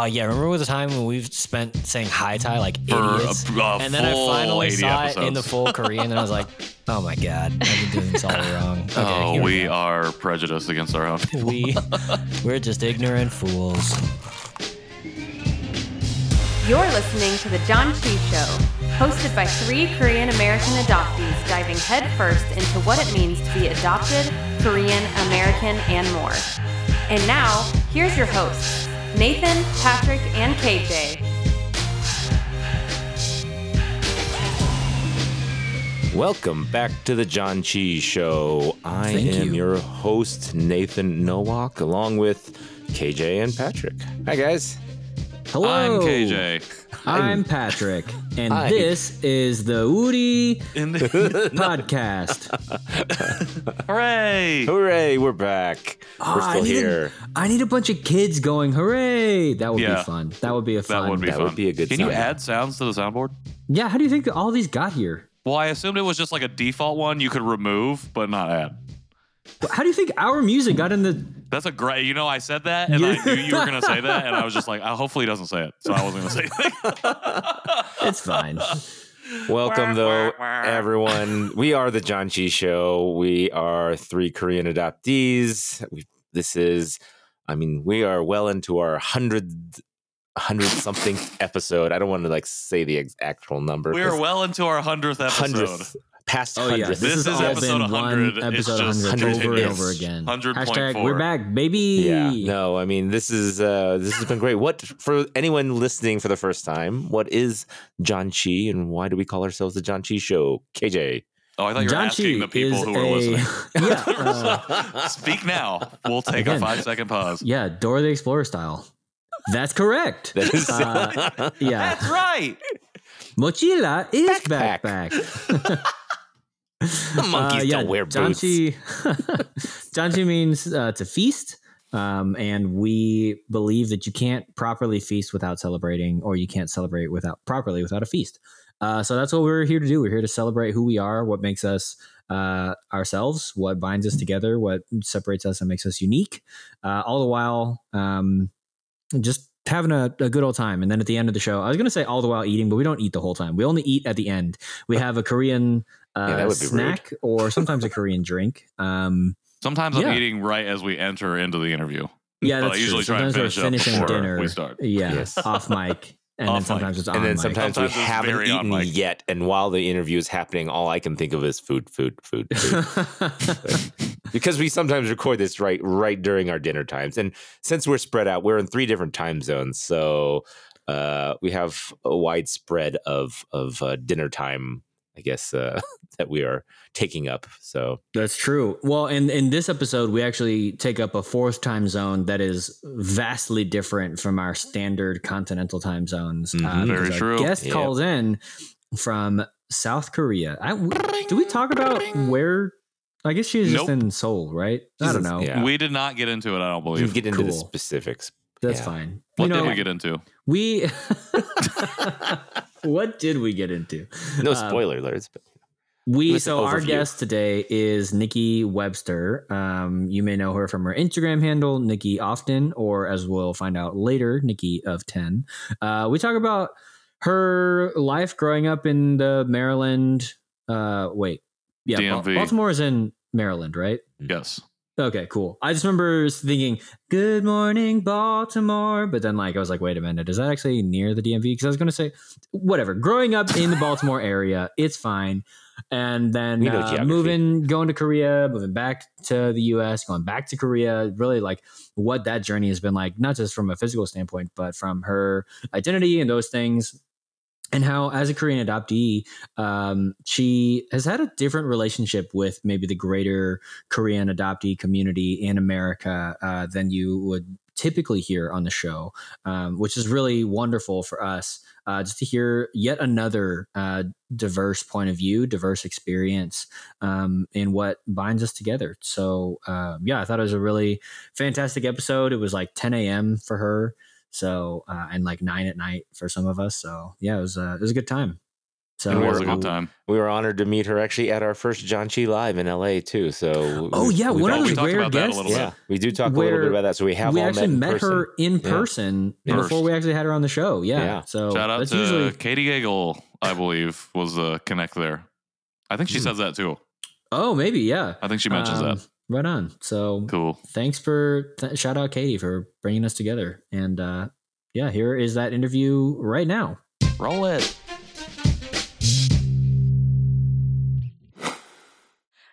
Oh yeah, remember the time when we've spent saying Haitai like For a- idiots, a uh, and then I full finally 80 saw it in the episodes. full Korean, and I was like, oh my god, I've been doing this all wrong. Okay, oh, here we go. are prejudiced against our own people. we we're just ignorant fools. You're listening to The John Chi Show, hosted by three Korean American adoptees diving headfirst into what it means to be adopted, Korean, American, and more. And now, here's your hosts, Nathan, Patrick, and KJ. Welcome back to the Janchi Show. I Thank am you. your host, Nathan Nowack, along with KJ and Patrick. Hi, guys. Hello. I'm KJ. I'm Patrick, and Hi. this is the Woody In the- podcast. Hooray! Hooray, we're back. Oh, we're I still need here. I need a bunch of kids going, hooray! That would Yeah. be fun. That would be a fun. That would be That fun. would be a good Can you add sounds to the soundboard? Yeah, how do you think all these got here? Well, I assumed it was just like a default one you could remove but not add. How do you think our music got in the? That's a great. You know, I said that, and I knew you were gonna say that, and I was just like, oh, hopefully he doesn't say it, so I wasn't gonna say anything. It's fine. Welcome, Wah, though, wah, wah. everyone. We are the Janchi Show. We are three Korean adoptees. We, this is, I mean, we are well into our hundred, hundred something episode. I don't want to like say the ex- actual number. we are well into our hundredth episode. hundredth, past Oh yeah, this, This has is all episode been 100. one It's episode just 100 over and over again. 100.4. Hashtag we're back, baby. Yeah, no, I mean this is uh this has been great. What for anyone listening for the first time? What is Janchi, and why do we call ourselves the Janchi Show? KJ, Oh, I thought you were John asking Chi the people who are a- listening. yeah, uh, Speak now. We'll take a five second pause. yeah, Dora the Explorer style. That's correct. that is Uh, yeah. That's right. Mochila is Backpack. backpack. Monkeys Uh, yeah, don't wear boots. Janchi, Janchi means uh, to feast. Um, and we believe that you can't properly feast without celebrating, or you can't celebrate without properly without a feast. Uh, so that's what we're here to do. We're here to celebrate who we are, what makes us uh, ourselves, what binds us together, what separates us and makes us unique. Uh, all the while, um, just having a, a good old time. And then at the end of the show, I was going to say all the while eating, but we don't eat the whole time. We only eat at the end. We have a Korean uh, Yeah, that would be rude. snack or sometimes a Korean drink. Um, Sometimes Yeah. I'm eating right as we enter into the interview. yeah, But that's I usually true. try and Sometimes we're finish finishing before dinner. we start. Yeah, Yes. off mic. And Off then mic. sometimes it's on and then mic. sometimes, Sometimes we haven't eaten yet, and while the interview is happening, all I can think of is food, food, food, food. because we sometimes record this right right during our dinner times, and since we're spread out, we're in three different time zones, so uh, we have a wide spread of of uh, dinner time. I guess uh, that we are taking up. So That's true. Well, in in this episode, we actually take up a fourth time zone that is vastly different from our standard continental time zones. uh, Mhm. Very our true. Guest Yeah. calls in from South Korea. I, w- do we talk about where? I guess she's just Nope. in Seoul, right? I don't Jesus, know. yeah. We did not get into it, I don't believe. we believe. get into the specifics. That's Yeah. fine. what You did we get into? We. what did we get into? No Uh, spoiler alerts, but We Listen, so our guest today is Nikki Webster. Um, you may know her from her Instagram handle, Nikki Often, or as we'll find out later, Nikki of Ten. Uh, we talk about her life growing up in the Maryland. Uh, wait, yeah, Ba- DMV. Baltimore is in Maryland, right? Yes. Okay, cool. I just remember thinking, "Good morning, Baltimore," but then like I was like, "Wait a minute, is that actually near the DMV?" Because I was going to say, whatever. Growing up in the Baltimore area, it's fine. And then uh, moving, going to Korea, moving back to the U.S., going back to Korea, really like what that journey has been like, not just from a physical standpoint, but from her identity and those things. And how, as a Korean adoptee, um, she has had a different relationship with maybe the greater Korean adoptee community in America uh, than you would typically hear on the show, um, which is really wonderful for us uh, just to hear yet another uh, diverse point of view, diverse experience um, in what binds us together. So, uh, yeah, I thought it was a really fantastic episode. It was like 10 a.m. for her. So, uh, and like nine at night for some of us. So, yeah, it was, uh, it was a good time. So it was a we're- good time. We were honored to meet her actually at our first Janchi live in LA too. So Oh we- yeah, we've one of we those rare about that a guests. little bit. yeah, we do talk a little bit about that. So we have we all actually met, met, person. her in person Yeah. before we actually had her on the show. Yeah. Yeah. So Shout out to usually Katie Gagel, I believe, was the connect there. I think she Hmm. says that too. Oh, maybe, yeah. I think she mentions Um, that. Right on. So Cool. thanks for th- shout out Katie for bringing us together. And uh yeah, here is that interview right now. Roll it.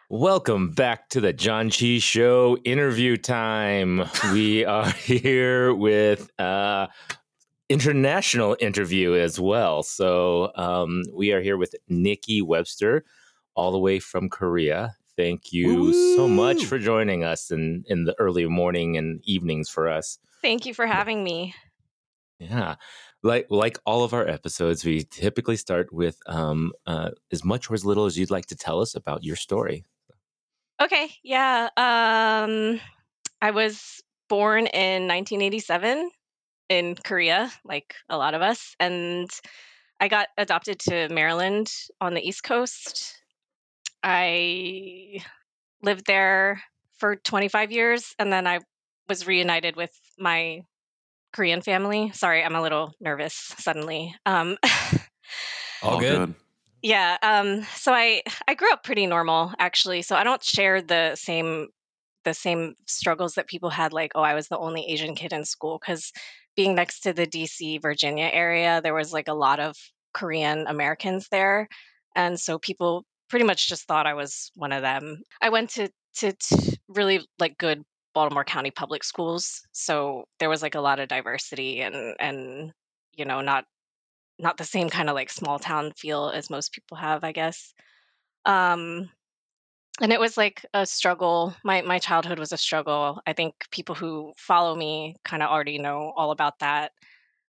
Welcome back to the Janchi Show interview time. We are here with uh international interview as well. So um, we are here with Nikki Webster, all the way from Korea. Thank you so much for joining us in in the early morning and evenings for us. Thank you for having me. Yeah. Like like all of our episodes, we typically start with um, uh, as much or as little as you'd like to tell us about your story. Okay, yeah. Um, I was born in 1987 in Korea, like a lot of us, and I got adopted to Maryland on the East Coast. I lived there for 25 years, and then I was reunited with my Korean family. Sorry, I'm a little nervous suddenly. Um, All good. Yeah. Um, so I I grew up pretty normal actually. So I don't share the same the same struggles that people had. Like, oh, I was the only Asian kid in school because being next to the D.C. Virginia area, there was like a lot of Korean Americans there, and so people pretty much just thought I was one of them. I went to to, to really like good Baltimore County public schools, so there was like a lot of diversity and and you know not not the same kind of like small town feel as most people have, I guess. Um, and it was like a struggle. My my childhood was a struggle. I think people who follow me kind of already know all about that.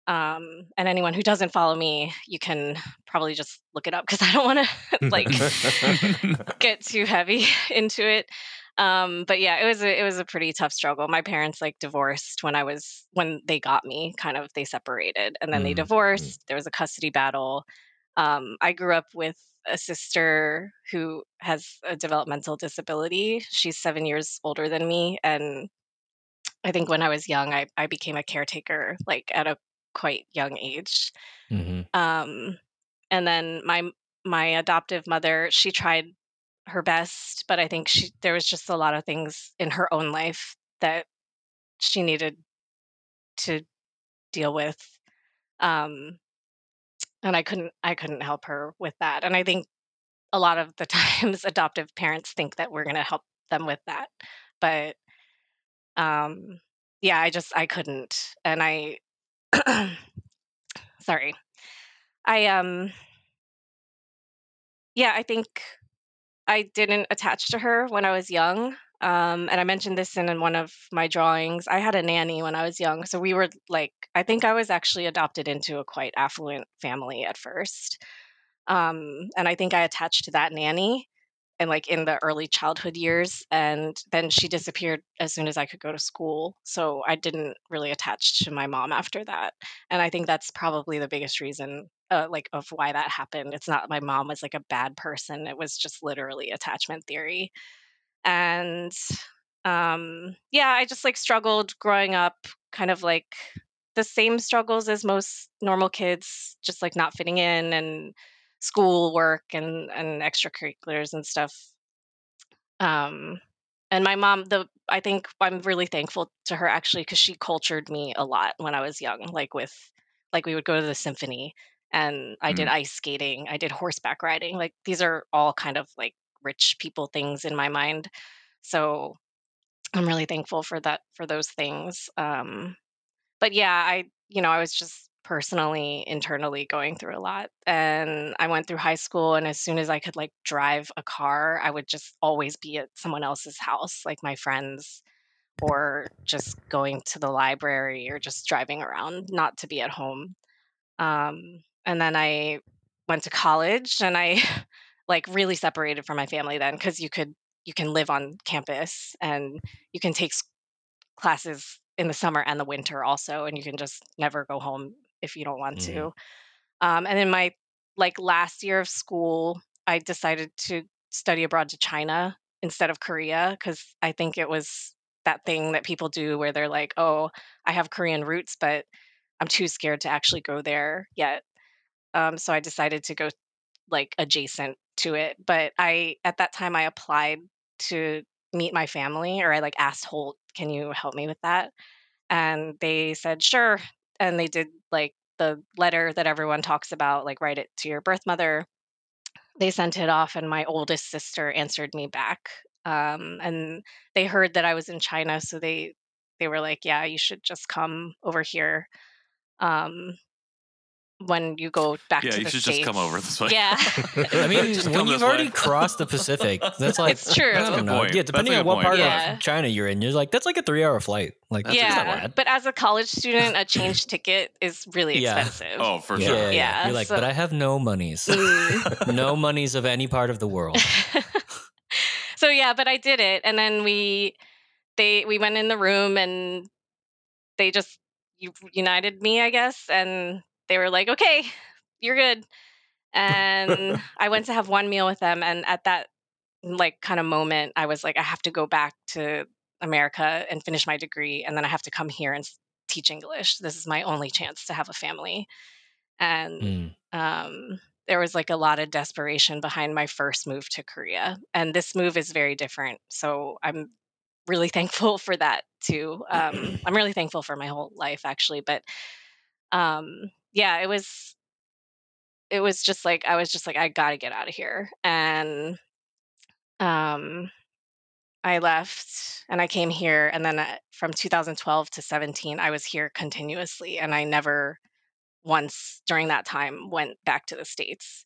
Um, and anyone who doesn't follow me, you can probably just look it up because I don't want to like get too heavy into it. Um, but yeah, it was a, it was a pretty tough struggle. My parents like divorced when I was when they got me. Kind of they separated and then they Mm, divorced. There was a custody battle. Um, I grew up with a sister who has a developmental disability. She's seven years older than me, and I think when I was young, I I became a caretaker like at a quite young age. hmm Um, and then my my adoptive mother, she tried her best, but I think she there was just a lot of things in her own life that she needed to deal with. Um, and I couldn't I couldn't help her with that. And I think a lot of the times adoptive parents think that we're going to help them with that. But um yeah, I just I couldn't. And I sorry. I um yeah, I think I didn't attach to her when I was young. Um, and I mentioned this in, one of my drawings. I had a nanny when I was young. So we were like, I think I was actually adopted into a quite affluent family at first. Um, and I think I attached to that nanny and like in the early childhood years. And then she disappeared as soon as I could go to school. So I didn't really attach to my mom after that. And I think that's probably the biggest reason uh, like of why that happened. It's not my mom was like a bad person. It was just literally attachment theory. And um yeah, I just like struggled growing up kind of like the same struggles as most normal kids, just like not fitting in and school work and and extracurriculars and stuff. Um and my mom the I think I'm really thankful to her actually because she cultured me a lot when I was young, like with like we would go to the symphony and I did ice skating, I did horseback riding. Like these are all kind of like rich people things in my mind. So I'm really thankful for that for those things. Um but yeah, I you know, I was just personally internally going through a lot and I went through high school and as soon as I could like drive a car, I would just always be at someone else's house, like my friends or just going to the library or just driving around, not to be at home. Um and then I went to college and I like really separated from my family then because you could you can live on campus and you can take classes in the summer and the winter also and you can just never go home if you don't want Mhm. to um, and in my like last year of school, I decided to study abroad to China instead of Korea because I think it was that thing that people do where they're like, "Oh, I have Korean roots, but I'm too scared to actually go there yet." Um, so I decided to go like adjacent to it. But I at that time I applied to meet my family, or I like asked Holt, "Can you help me with that?" And they said, "Sure." And they did like the letter that everyone talks about, like write it to your birth mother. They sent it off, and my oldest sister answered me back. Um, and they heard that I was in China, so they they were like, "Yeah, you should just come over here." Um, when you go back Yeah, to you the should States. just come over this way. Yeah. I mean, Just when you've already way. crossed the Pacific, that's like It's true. I That's a don't good know. point. Yeah, depending on what point. part Yeah. of China you're in, you're like that's like a three hour flight. Like that's That's yeah, but as a college student, a change ticket is really Yeah. expensive. Oh, for yeah, sure. yeah, yeah. Yeah, You're like, so- but I have no monies, Mm. no monies of any part of the world. so yeah, but I did it, and then we they we went in the room and they just united me, I guess, and they were like, "Okay, you're good." And I went to have one meal with them, and at that like kind of moment, I was like, I have to go back to America and finish my degree, and then I have to come here and teach English. This is my only chance to have a family, and Mm. um, there was like a lot of desperation behind my first move to Korea. And this move is very different. So I'm really thankful for that too. Um, I'm really thankful for my whole life actually. But um, yeah, it was it was just like I was just like I got to get out of here. And um I left and I came here and then uh, from 2012 to 17 I was here continuously and I never once during that time went back to the states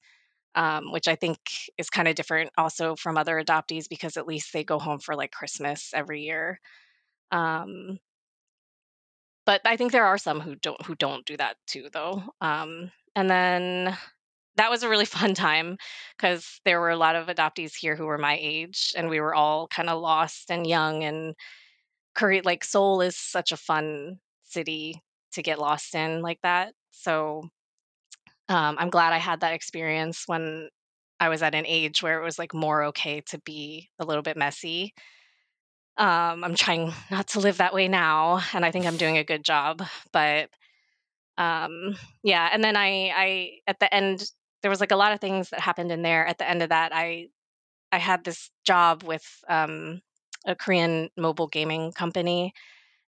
um, which i think is kind of different also from other adoptees because at least they go home for like christmas every year um, but i think there are some who don't who don't do that too though um, and then that was a really fun time because there were a lot of adoptees here who were my age and we were all kind of lost and young and Korea like Seoul is such a fun city to get lost in like that. So um, I'm glad I had that experience when I was at an age where it was like more okay to be a little bit messy. Um, I'm trying not to live that way now, and I think I'm doing a good job. But um, yeah, and then I, I at the end there was like a lot of things that happened in there. At the end of that, I I had this job with um, a Korean mobile gaming company,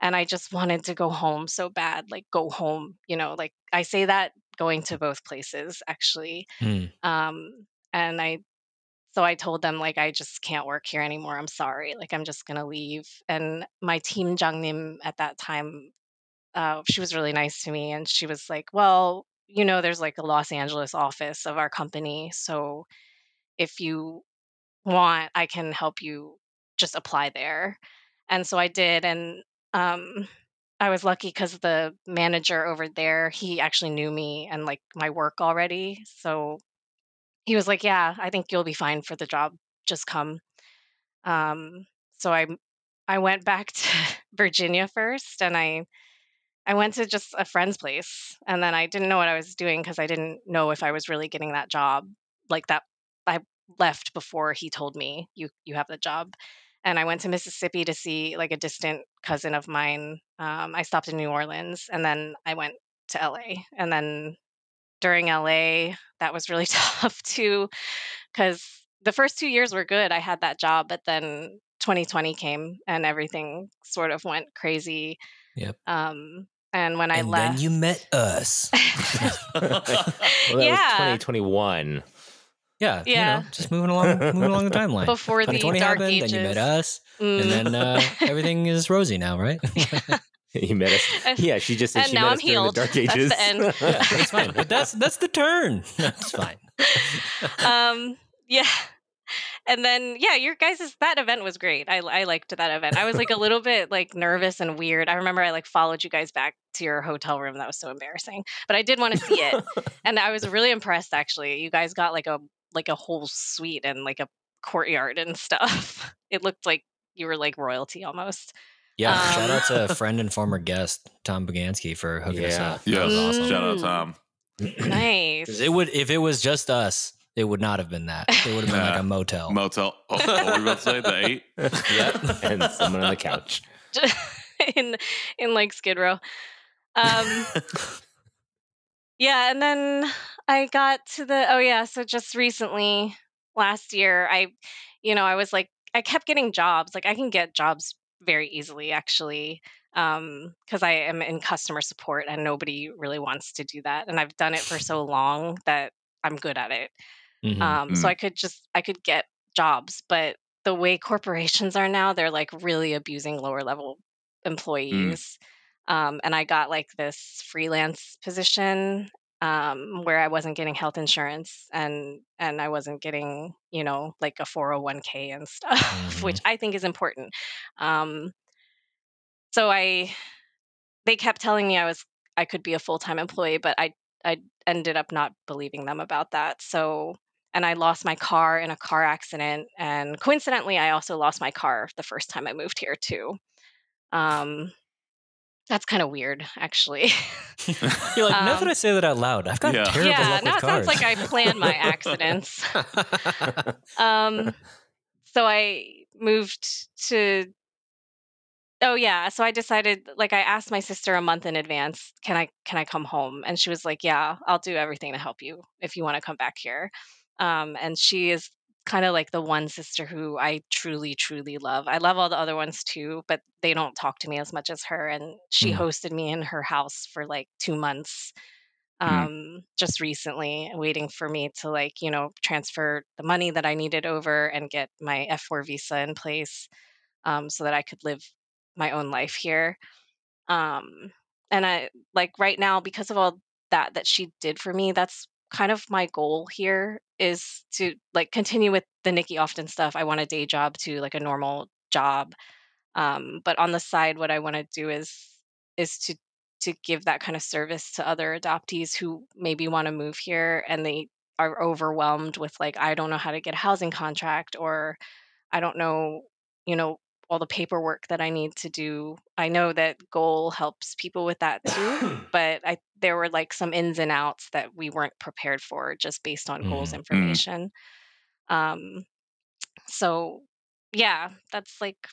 and I just wanted to go home so bad, like go home. You know, like I say that going to both places actually. Mm. Um, and I, so I told them like I just can't work here anymore. I'm sorry. Like I'm just gonna leave. And my team Jangnim at that time, uh, she was really nice to me, and she was like, "Well, you know, there's like a Los Angeles office of our company, so if you want, I can help you just apply there." And so I did, and um, I was lucky because the manager over there, he actually knew me and like my work already. So he was like, "Yeah, I think you'll be fine for the job. Just come." Um, so I I went back to Virginia first, and I I went to just a friend's place, and then I didn't know what I was doing because I didn't know if I was really getting that job. Like that, I left before he told me you you have the job, and I went to Mississippi to see like a distant cousin of mine. Um, I stopped in New Orleans, and then I went to LA, and then during LA, that was really tough too, because the first two years were good. I had that job, but then 2020 came and everything sort of went crazy. Yep. Um, and when I and left, then you met us. Well, that Yeah. was 2021. Yeah, you Yeah. know, just moving along, moving along the timeline. before the 2020 dark happened, ages. then you met us, Mm. and then uh, everything is rosy now, right? You met us. And- Yeah, she just said and she now met I'm us during the dark Ages. That's the ages. end. yeah, that's fine. But that's that's the turn. That's fine. um, yeah. And then yeah, your guys' that event was great. I I liked that event. I was like a little bit like nervous and weird. I remember I like followed you guys back to your hotel room. That was so embarrassing. But I did want to see it. and I was really impressed actually. You guys got like a like a whole suite and like a courtyard and stuff. It looked like you were like royalty almost. Yeah, Um, shout out to a friend and former guest Tom Bogansky for hooking us up. Yeah, Yes. was awesome. Shout out Mm. Tom. Nice. 'Cause It would if it was just us, it would not have been that. It would have been like a motel. Motel. Oh, what were we about to say? The eight? Yep. and someone on the couch. in in like Skid Row. Um, yeah, and then I got to the oh yeah, so just recently last year I you know, I was like I kept getting jobs. Like I can get jobs very easily actually um cuz I am in customer support and nobody really wants to do that and I've done it for so long that I'm good at it. Mhm. Um, so Mm. I could just I could get jobs, but the way corporations are now, they're like really abusing lower level employees. Um, and I got like this freelance position um, where I wasn't getting health insurance and and I wasn't getting you know like a 401k and stuff, Mhm. which I think is important. Um, so I they kept telling me I was I could be a full time employee, but I I ended up not believing them about that. So and I lost my car in a car accident, and coincidentally, I also lost my car the first time I moved here too. Um, that's kind of weird, actually. You're like, now Um, that I say that out loud, I've got Yeah. terrible yeah, luck now with it sounds like I planned my accidents. um, so I moved to Oh yeah, so I decided like I asked my sister a month in advance, can I can I come home? And she was like, "Yeah, I'll do everything to help you if you want to come back here." Um and she is kind of like the one sister who I truly truly love. I love all the other ones too, but they don't talk to me as much as her and she Mm. hosted me in her house for like 2 months Mm. um just recently waiting for me to like, you know, transfer the money that I needed over and get my F4 visa in place um so that I could live my own life here um and i like right now because of all that that she did for me that's kind of my goal here is to like continue with the nikki often stuff. I want a day job to like a normal job um but on the side what i want to do is is to to give that kind of service to other adoptees who maybe want to move here and they are overwhelmed with like i don't know how to get a housing contract or I don't know, you know, all the paperwork that I need to do. I know that GOA'L helps people with that too, but I there were like some ins and outs that we weren't prepared for just based on GOA'L's Mhm. information. Um so yeah, that's like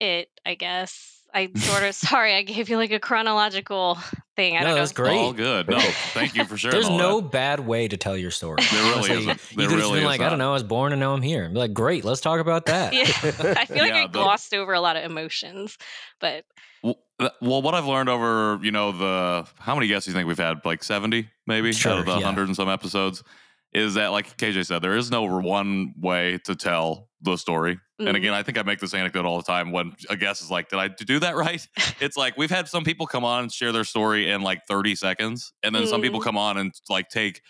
it, I guess. I sort of sorry, I gave you like a chronological thing. I No, don't know. that's great. All good. No, thank you for sharing. There's all no that. bad way to tell your story. There really Honestly, isn't. You There could have really been is like, I don't know, I was born and now I'm here. And be like, great, let's talk about that. Yeah, I feel like Yeah, I the- glossed over a lot of emotions, but Well, uh, well, what I've learned over, you know, the how many guests do you think we've had? Like 70, maybe, Sure, out of the yeah. 100 and some episodes, is that, like KJ said, there is no one way to tell the story. Mhm. And again, I think I make this anecdote all the time when a guest is like, Did I do that right? it's like we've had some people come on and share their story in like 30 seconds. And then some people Mm. come on and like take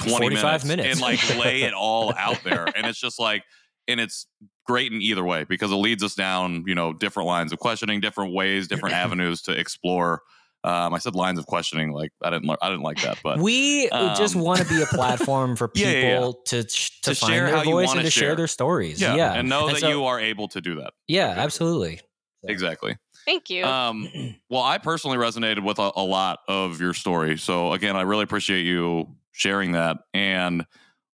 20 45 minutes. and like lay it all out there. And it's just like, and it's great in either way because it leads us down, you know, different lines of questioning, different ways, different avenues to explore. Um, I said lines of questioning, like I didn't, I didn't like that, but we just Um, want to be a platform for people Yeah, yeah, yeah. to sh- to, To find share their how voice wanna and to share share. their stories. yeah, Yeah, and know that so- you are able to do that. Yeah, absolutely. So- Exactly. thank you. Um, well, I personally resonated with a, a lot of your story. So again, I really appreciate you sharing that. And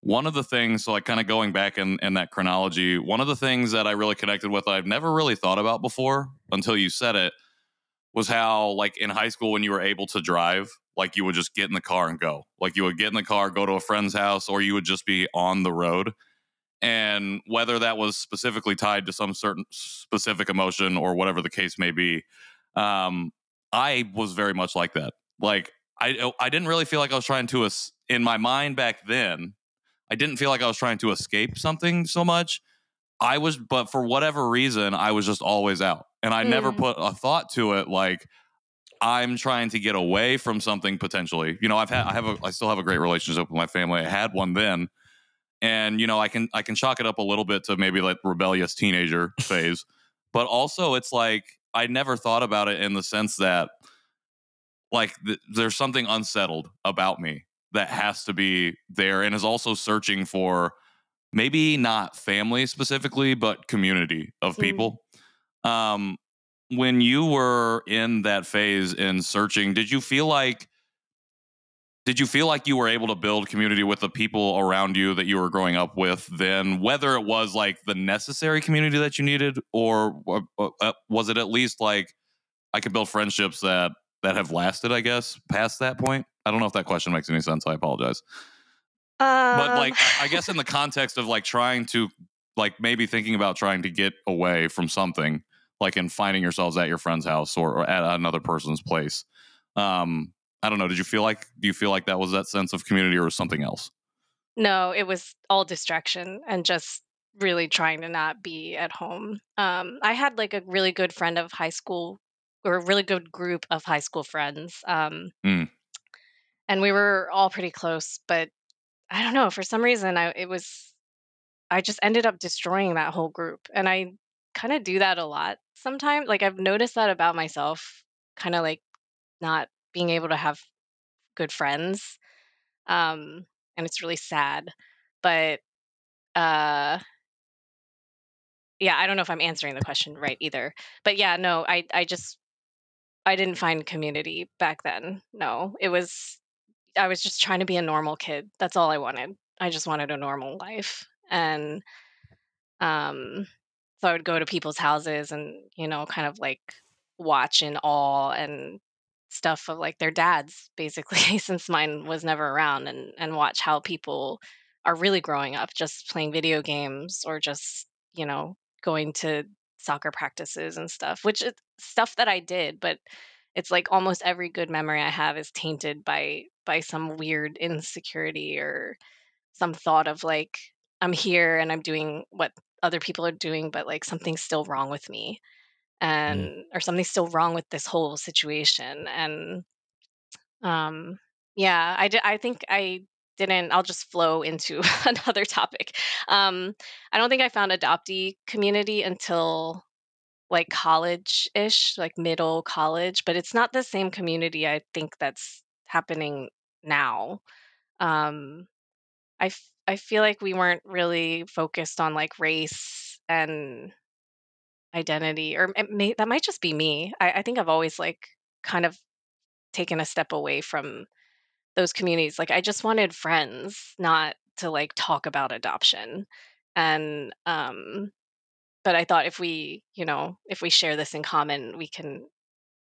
one of the things, so like kind of going back in, in that chronology, one of the things that I really connected with, I've never really thought about before until you said it, was how like in high school when you were able to drive, like you would just get in the car and go. Like you would get in the car, go to a friend's house, or you would just be on the road. And whether that was specifically tied to some certain specific emotion or whatever the case may be, um, I was very much like that. Like I, I didn't really feel like I was trying to, es- in my mind back then, I didn't feel like I was trying to escape something so much. I was, but for whatever reason, I was just always out, and I never Mm. put a thought to it. Like I'm trying to get away from something potentially. You know, I've had, I have, a, I still have a great relationship with my family. I had one then, and you know, I can, I can chalk it up a little bit to maybe like rebellious teenager phase, but also it's like I never thought about it in the sense that like th- there's something unsettled about me that has to be there and is also searching for maybe not family specifically but community of Mm. people um when you were in that phase in searching did you feel like did you feel like you were able to build community with the people around you that you were growing up with then whether it was like the necessary community that you needed or uh, uh, was it at least like i could build friendships that that have lasted i guess past that point? I don't know if that question makes any sense i apologize. Um, but like I- i guess in the context of like trying to like maybe thinking about trying to get away from something like in finding yourselves at your friend's house or, or at another person's place um i don't know did you feel like do you feel like that was that sense of community or was something else No, it was all distraction and just really trying to not be at home. Um, I had like a really good friend of high school, or a really good group of high school friends. Um, Mm. and we were all pretty close, but I don't know, for some reason, I it was I just ended up destroying that whole group. And I kind of do that a lot sometimes. Like I've noticed that about myself, kind of like not being able to have good friends. Um, and it's really sad. But uh yeah, I don't know if I'm answering the question right either. But yeah, no, I I just I didn't find community back then. No. It was I was just trying to be a normal kid. That's all I wanted. I just wanted a normal life. And um so I would go to people's houses and, you know, kind of like watch in awe and stuff of like their dads basically since mine was never around and and watch how people are really growing up just playing video games or just, you know, going to soccer practices and stuff, which is stuff that I did, but it's like almost every good memory I have is tainted by by some weird insecurity or some thought of like I'm here and I'm doing what other people are doing, but like something's still wrong with me and or something's still wrong with this whole situation. And um yeah, I did I think I didn't I'll just flow into another topic. Um I don't think I found adoptee community until like college-ish, like middle college, but it's not the same community I think that's happening now. Um I I feel like we weren't really focused on like race and identity, or it may, that might just be me. I, I think I've always like kind of taken a step away from those communities. Like I just wanted friends, not to like talk about adoption. And um, but I thought if we, you know, if we share this in common, we can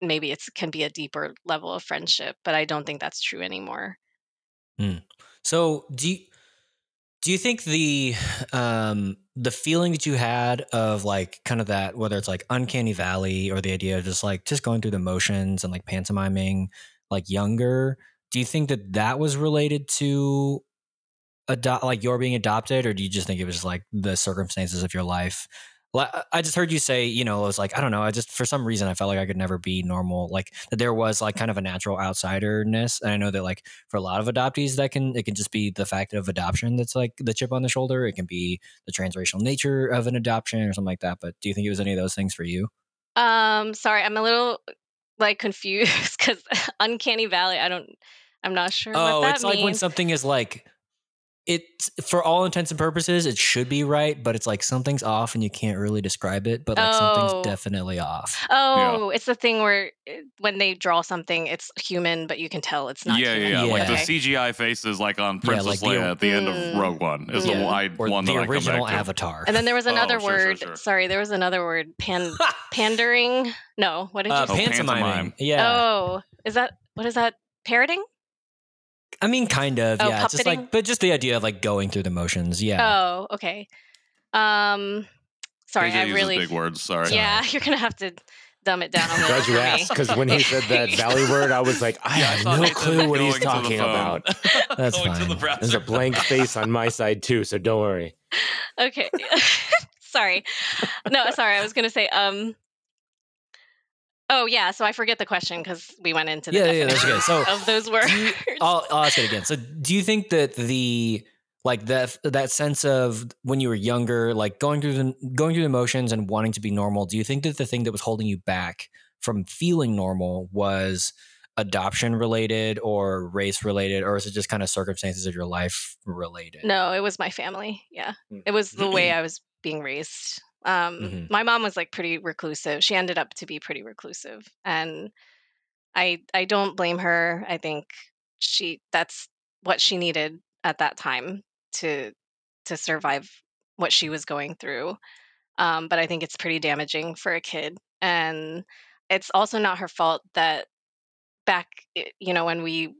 maybe it's can be a deeper level of friendship. But I don't think that's true anymore. So do you, do you think the um the feeling that you had of like kind of that whether it's like uncanny valley or the idea of just like just going through the motions and like pantomiming like younger do you think that that was related to adopt like your being adopted or do you just think it was like the circumstances of your life I just heard you say, you know, it was like, I don't know. I just, for some reason, I felt like I could never be normal. Like that there was like kind of a natural outsiderness. And I know that like for a lot of adoptees, that can, it can just be the fact of adoption that's like the chip on the shoulder. It can be the transracial nature of an adoption or something like that. But do you think it was any of those things for you? Um, sorry, I'm a little like confused because uncanny valley. I don't. I'm not sure Oh, what that it's like when something is like, it for all intents and purposes, it should be right, but it's like something's off and you can't really describe it, but like Oh. something's definitely off. oh, it's the thing where uh, when they draw something, it's human, but you can tell it's not. yeah, yeah, human. yeah, Like the CGI faces, like on Yeah, like Princess the- Leia at the end Mm. of Rogue One, is the Yeah. one, Or one the that I come original back to. Avatar. And then there was Oh, another sure, sure, word. sure. Sorry, there was another word. Pan pandering. No, what did you uh, say? Oh, pantomime. Yeah. Oh, is that what is that? Parroting? I mean, kind of. Oh, yeah. It's just like, but just the idea of like going through the motions. Yeah. Oh, okay. Um, sorry, AJ I uses really. big words. Sorry. Yeah, you're gonna have to dumb it down a little Glad you asked because when he said that valley word, I was like, I Yeah, have saw no clue what he's going to the talking about. That's going to the fine. There's a blank face on my side too, so don't worry. Okay. sorry. No, sorry. I was going to say um Oh yeah, so I forget the question cuz we went into the Yeah, yeah, that's definition okay. So, of those words. you- I'll, I'll ask it again. So, do you think that the like that that sense of when you were younger, like going through the going through the motions and wanting to be normal, do you think that the thing that was holding you back from feeling normal was adoption related or race related, or is it just kind of circumstances of your life related? no, it was my family. Yeah. Mm. It was the way I was being raised. Um Mhm. my mom was like pretty reclusive. She ended up to be pretty reclusive and I I don't blame her. I think she that's what she needed at that time to to survive what she was going through. Um, but I think it's pretty damaging for a kid, and it's also not her fault that back, you know, when we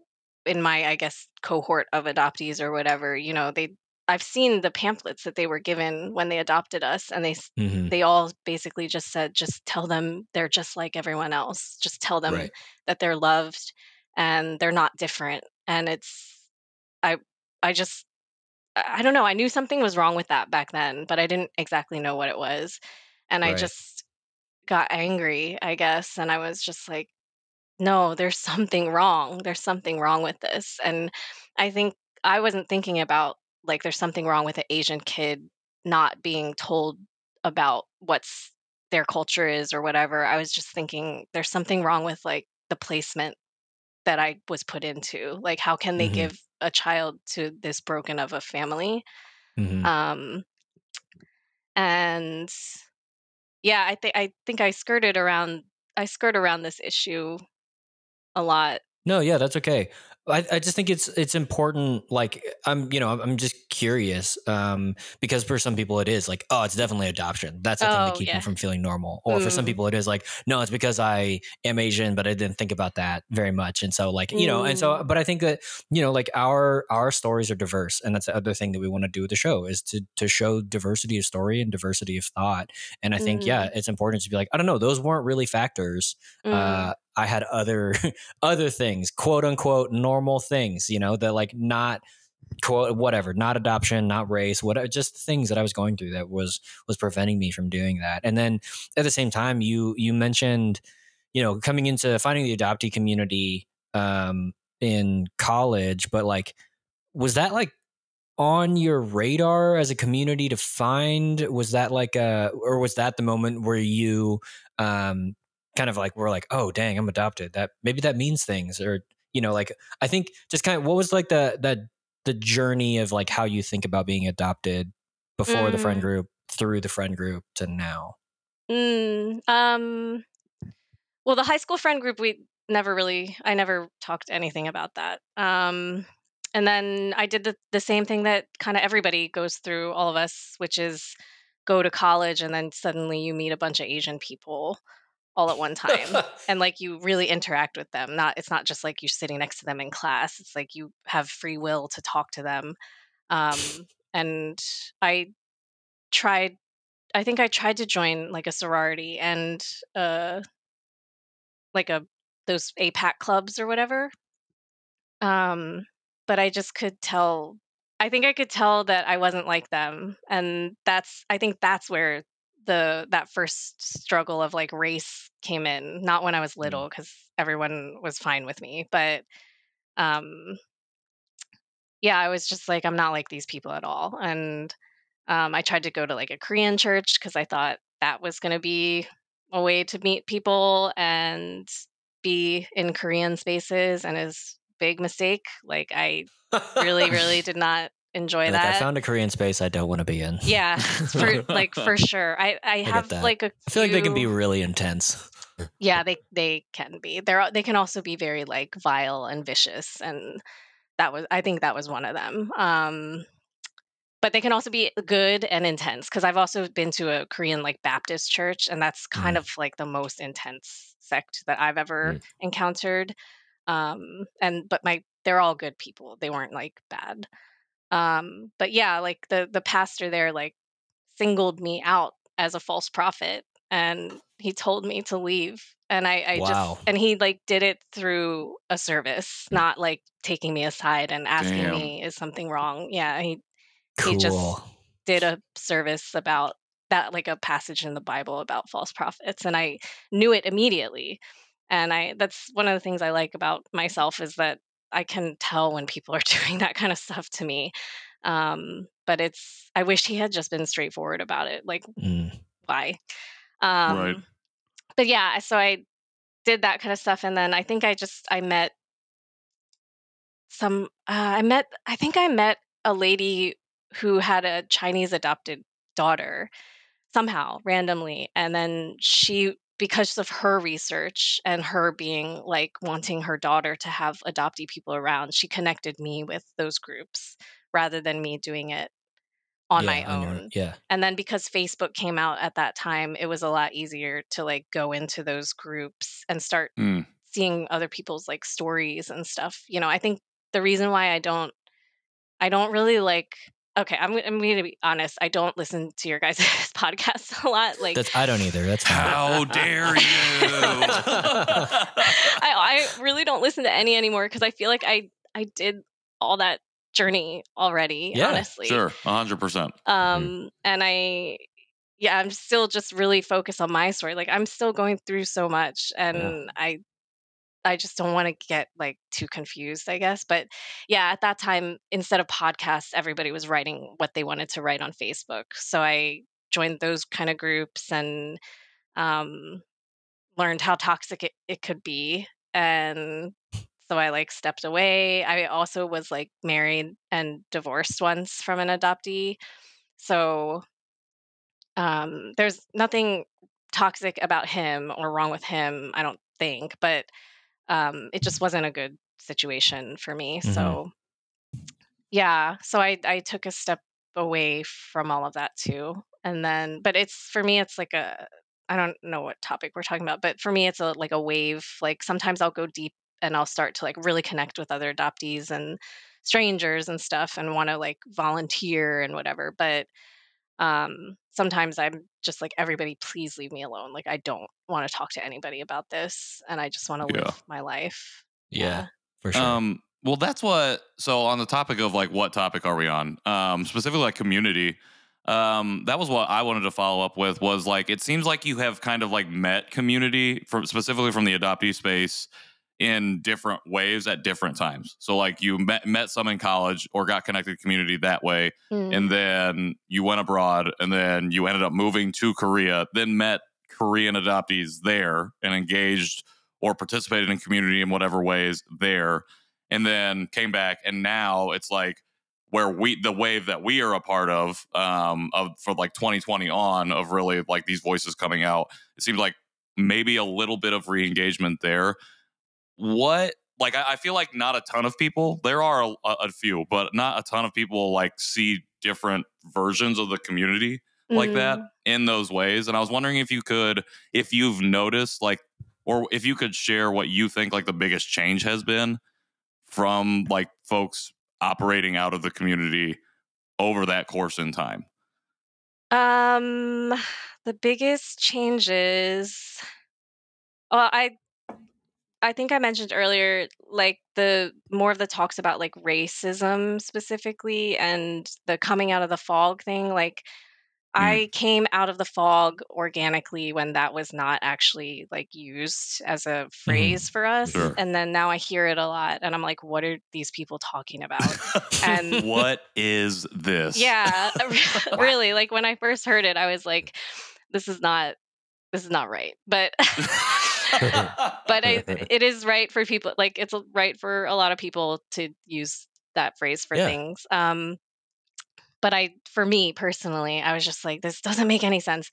in my I guess cohort of adoptees or whatever, you know, they I've seen the pamphlets that they were given when they adopted us, and they s- hmm they all basically just said, just tell them they're just like everyone else. Just tell them Right. that they're loved and they're not different. And it's I I just I I don't know. I knew something was wrong with that back then, but I didn't exactly know what it was. And I just got angry, I guess, and I was just like, no, there's something wrong. There's something wrong with this. And I think I wasn't thinking about like there's something wrong with an Asian kid not being told about what's their culture is or whatever. I was just thinking there's something wrong with like the placement that I was put into. Like how can they hmm give a child to this broken of a family? hmm Um and yeah, I think I think I skirted around I skirt around this issue a lot. No, yeah, that's okay. I, I just think it's it's important. Like I'm, you know, I'm, I'm just curious um, because for some people it is like, oh, it's definitely adoption. That's the thing to Oh, keep yeah. them from feeling normal. Or for some Mm. people it is like, no, it's because I am Asian, but I didn't think about that very much. And so like, you know, and so, Mm. but I think that you know, like our our stories are diverse, and that's the other thing that we want to do with the show is to to show diversity of story and diversity of thought. And I think, yeah, Mm. it's important to be like, I don't know, those weren't really factors. Mm. Uh, I had other other things, quote unquote, normal things, you know, that like not quote whatever, not adoption, not race, whatever, just things that I was going through that was was preventing me from doing that. And then at the same time, you you mentioned, you know, coming into finding the adoptee community um, in college, but like, was that like on your radar as a community to find? Was that like a, or was that the moment where you um, kind of like we're like, oh dang, I'm adopted. That maybe that means things, or you know, like I think just kind of what was like the that the journey of like how you think about being adopted before the friend Mm. group, through the friend group to now. Mm. Um. Well, the high school friend group, we never really, I never talked anything about that. Um, and then I did the, the same thing that kind of everybody goes through, all of us, which is go to college and then suddenly you meet a bunch of Asian people all at one time. and like you really interact with them. Not, it's not just like you're sitting next to them in class. It's like you have free will to talk to them. Um, and I tried, I think I tried to join like a sorority and, uh, like a those APAC clubs or whatever. Um, but I just could tell. I think I could tell that I wasn't like them, and that's. I think that's where the that first struggle of like race came in. Not when I was Mm. little, because everyone was fine with me, but um, yeah, I was just like, I'm not like these people at all, and um, I tried to go to like a Korean church because I thought that was going to be a way to meet people and be in Korean spaces, and is big mistake. Like I really, really did not enjoy like I found a Korean space I don't want to be in. yeah, for like for sure. I I get have that. like I feel like they can be really intense. yeah they they can be they're they can also be very like vile and vicious and that was i think that was one of them um but they can also be good and intense because i've also been to a korean like baptist church and that's kind Mm. of like the most intense sect that i've ever encountered um and but my they're all good people they weren't like bad um but yeah like the the pastor there like singled me out as a false prophet and he told me to leave and i i Wow. just and he like did it through a service not like taking me aside and asking Damn. me is something wrong yeah he Cool. he just did a service about that like a passage in the bible about false prophets and i knew it immediately and i that's one of the things i like about myself is that i can tell when people are doing that kind of stuff to me um but it's i wish he had just been straightforward about it like Mm. why um Right. but yeah so i did that kind of stuff and then i think i just i met some uh, i met i think i met a lady who had a chinese adopted daughter somehow randomly and then she because of her research and her being like wanting her daughter to have adoptee people around, she connected me with those groups rather than me doing it on yeah, my on own. your- yeah. And then because Facebook came out at that time, it was a lot easier to like go into those groups and start Mm. seeing other people's like stories and stuff. You know, I think the reason why I don't I don't really like okay, I'm I'm going to be honest, I don't listen to your guys' podcasts a lot like That's I don't either. That's fine. How dare you? I, I really don't listen to any anymore because I feel like I I did all that journey already, Yeah, honestly. sure, hundred percent. Um and I yeah, I'm still just really focused on my story. Like I'm still going through so much and I I just don't want to get like too confused, I guess. But yeah, at that time instead of podcasts, everybody was writing what they wanted to write on Facebook. So I joined those kind of groups and um learned how toxic it, it could be and so i like stepped away i also was like married and divorced once from an adoptee so um there's nothing toxic about him or wrong with him i don't think but um it just wasn't a good situation for me Mhm. so yeah so i i took a step away from all of that too and then but it's for me it's like a i don't know what topic we're talking about but for me it's a like a wave like sometimes i'll go deep and i'll start to like really connect with other adoptees and strangers and stuff and want to like volunteer and whatever but um sometimes i'm just like everybody please leave me alone like i don't want to talk to anybody about this and i just want to Yeah. live my life yeah, for sure. Um, well, that's what. So, on the topic of like, what topic are we on? Um, specifically, like community. Um, that was what I wanted to follow up with. Was like, it seems like you have kind of like met community from specifically from the adoptee space in different ways at different times. So, like, you met met some in college or got connected to community that way, Mm. and then you went abroad, and then you ended up moving to Korea. Then met Korean adoptees there and engaged or participated in community in whatever ways there and then came back and now it's like where we the wave that we are a part of um of for like 2020 on of really like these voices coming out it seems like maybe a little bit of re-engagement there what like I, I feel like not a ton of people there are a, a few but not a ton of people like see different versions of the community like that Mm. in those ways and i was wondering if you could if you've noticed like or if you could share what you think like the biggest change has been from like folks operating out of the community over that course in time Um, the biggest changes. Well, I I think I mentioned earlier, like the more of the talks about like racism specifically and the coming out of the fog thing. Like mm. I came out of the fog organically when that was not actually like used as a mm-hmm. phrase for us, Sure. and then now I hear it a lot, and I'm like, what are these people talking about? And- what is this Yeah, really. Like when I first heard it, I was like, "This is not, this is not right." But, but I, it is right for people. Like it's right for a lot of people to use that phrase for Yeah. things. Um, but I, for me personally, I was just like, "This doesn't make any sense."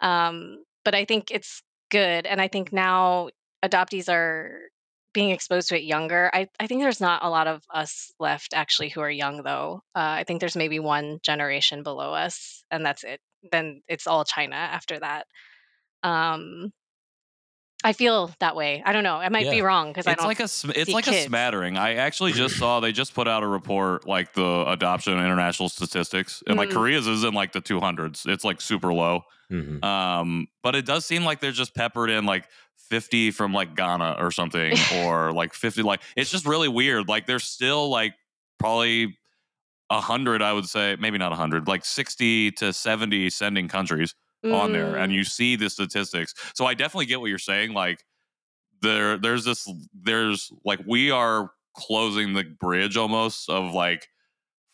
Um, but I think it's good, and I think now adoptees are being exposed to it younger. I, I think there's not a lot of us left actually who are young though. Uh, I think there's maybe one generation below us, and that's it. Then it's all China after that. Um, I feel that way. I don't know. I might be wrong because I it's don't. like a sm- it's see like a smattering. I actually just saw they just put out a report like the adoption international statistics, and like Mm. Korea's is in like the 200s. It's like super low. Mhm. Um, but it does seem like they're just peppered in like 50 from like Ghana or something, or like 50. Like it's just really weird. Like there's still like probably a hundred, I would say, maybe not a hundred, like 60 to 70 sending countries on there, and Mm, you see the statistics. So I definitely get what you're saying. Like there, there's this, there's like we are closing the bridge almost of like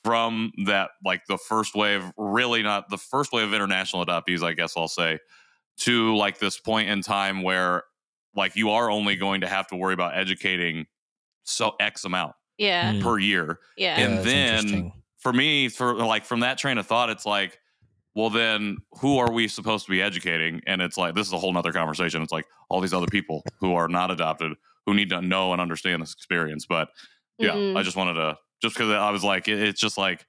from that like the first wave really not the first wave of international adoptees i guess i'll say to like this point in time where like you are only going to have to worry about educating so x amount yeah, Mm. per year yeah. and that's then- for me for like from that train of thought it's like well, then who are we supposed to be educating? And it's like, this is a whole nother conversation. It's like all these other people who are not adopted who need to know and understand this experience. But yeah, Mhm. I just wanted to, just because I was like, it- it's just like,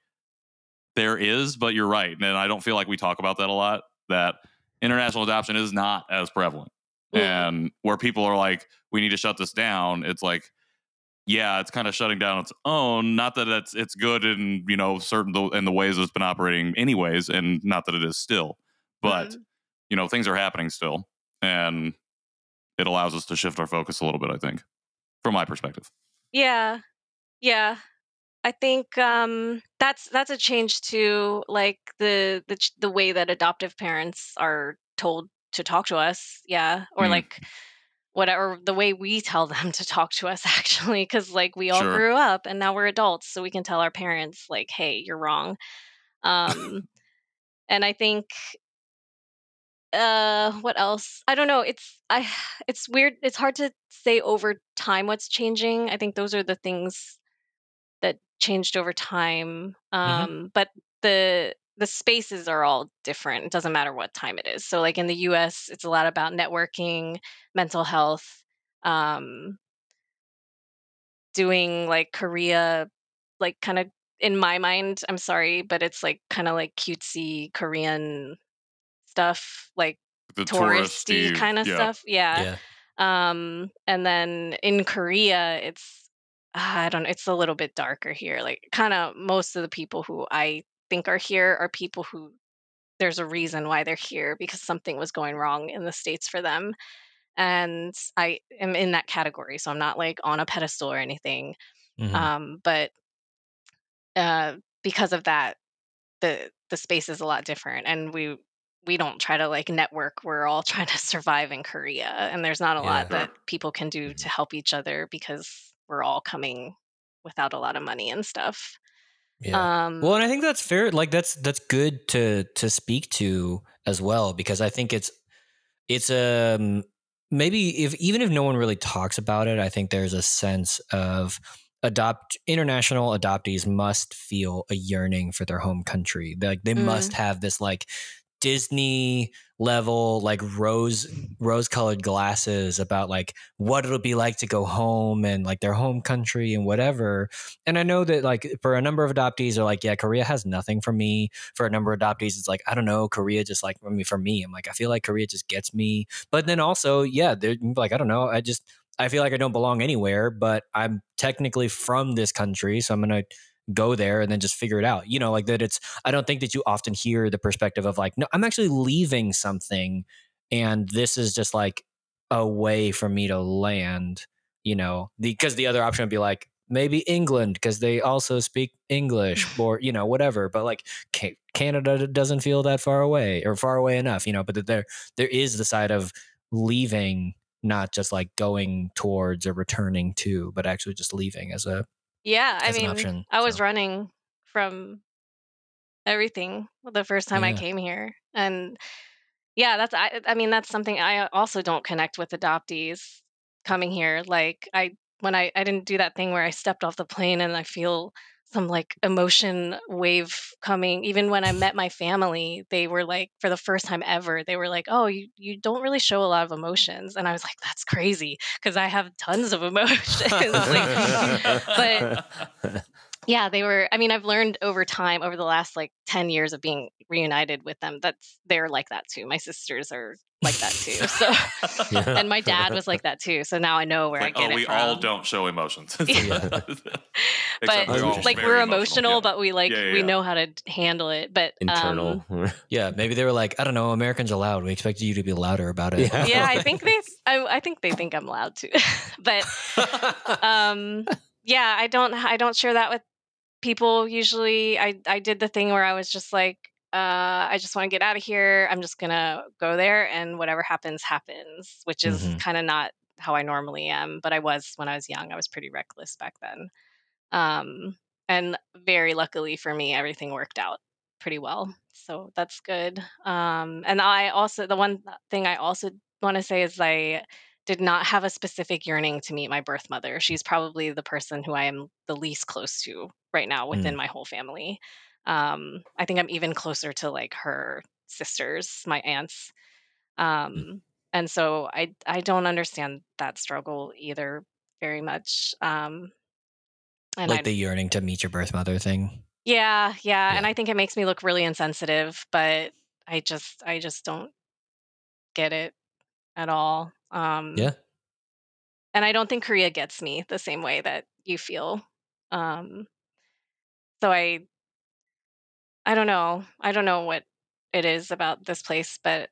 there is, but you're right. And I don't feel like we talk about that a lot, that international adoption is not as prevalent. Mm. And where people are like, we need to shut this down, it's like, yeah, it's kind of shutting down its own. Not that it's it's good in you know certain the, in the ways it's been operating anyways, and not that it is still, but Mhm. you know things are happening still, and it allows us to shift our focus a little bit. I think, from my perspective. Yeah. Yeah. I think um that's that's a change to like the the the way that adoptive parents are told to talk to us. Yeah. Or Mm. like whatever the way we tell them to talk to us actually cuz like we all Sure. grew up and now we're adults so we can tell our parents like hey, you're wrong. Um and I think uh what else i don't know it's i it's weird it's hard to say over time what's changing i think those are the things that changed over time um but the the spaces are all different it doesn't matter what time it is so like in the us it's a lot about networking mental health um doing like korea like kind of in my mind i'm sorry but it's like kind of like cutesy korean stuff like The touristy kind of yeah. stuff. Yeah. Yeah. Um, and then in Korea, it's I don't know, it's a little bit darker here. Like kind of most of the people who I think are here are people who there's a reason why they're here because something was going wrong in the states for them. And I am in that category, so I'm not like on a pedestal or anything. Mhm. Um, but uh, because of that, the the space is a lot different and we we don't try to like network we're all trying to survive in korea and there's not a lot that people can do to help each other because we're all coming without a lot of money and stuff Yeah. um Well, and I think that's fair. Like that's that's good to to speak to as well because I think it's it's um maybe if even if no one really talks about it, I think there's a sense of adopt international adoptees must feel a yearning for their home country. Like they Mm. must have this like Disney level like rose rose colored glasses about like what it'll be like to go home and like their home country and whatever and I know that like for a number of adoptees are like, yeah, Korea has nothing for me. For a number of adoptees, it's like, I don't know, Korea just like I mean for me, I'm like, I feel like Korea just gets me. But then also, yeah, they're mm, like, I don't know, I just I feel like I don't belong anywhere, but I'm technically from this country, so I'm gonna go there and then just figure it out. You know, like that it's I don't think that you often hear the perspective of like, no, I'm actually leaving something and this is just like a way for me to land, you know, because the other option would be like maybe England because they also speak English or you know whatever. But like Canada doesn't feel that far away or far away enough, you know. But that there there is the side of leaving, not just like going towards or returning to, but actually just leaving as a yeah i mean option, i was so. running from everything the first time i came here and yeah that's I, I mean that's something i also don't connect with adoptees coming here like i when i i didn't do that thing where i stepped off the plane and i feel some like emotion wave coming even when i met my family they were like for the first time ever they were like oh you, you don't really show a lot of emotions and i was like that's crazy because i have tons of emotions. Like, but yeah they were i mean i've learned over time over the last like 10 years of being reunited with them that's they're like that too my sisters are like that too so and my dad was like that too so now i know where Like, i get oh, it we from all don't show emotions. But we're like we're emotional, yeah. but we like Yeah, yeah, we know how to handle it but um, Internal. Yeah, maybe they were like, I don't know, Americans are loud. We expect you to be louder about it. Yeah. yeah i think they I, I think they think i'm loud too but um yeah i don't i don't share that with people usually i i did the thing where i was just like uh i just want to get out of here. I'm just gonna go there and whatever happens happens which is Mhm. kind of not how i normally am but i was when i was young. I was pretty reckless back then. Um and very luckily for me everything worked out pretty well so that's good. Um and i also the one thing i also want to say is i did not have a specific yearning to meet my birth mother she's probably the person who i am the least close to right now within my whole family Um, I think I'm even closer to like her sisters, my aunts. Um, and so I I don't understand that struggle either very much. Um, and like I the yearning to meet your birth mother thing. yeah, yeah, and I think it makes me look really insensitive, but I just I just don't get it at all. Um, Yeah. and I don't think Korea gets me the same way that you feel. Um, so I I don't know. I don't know what it is about this place, but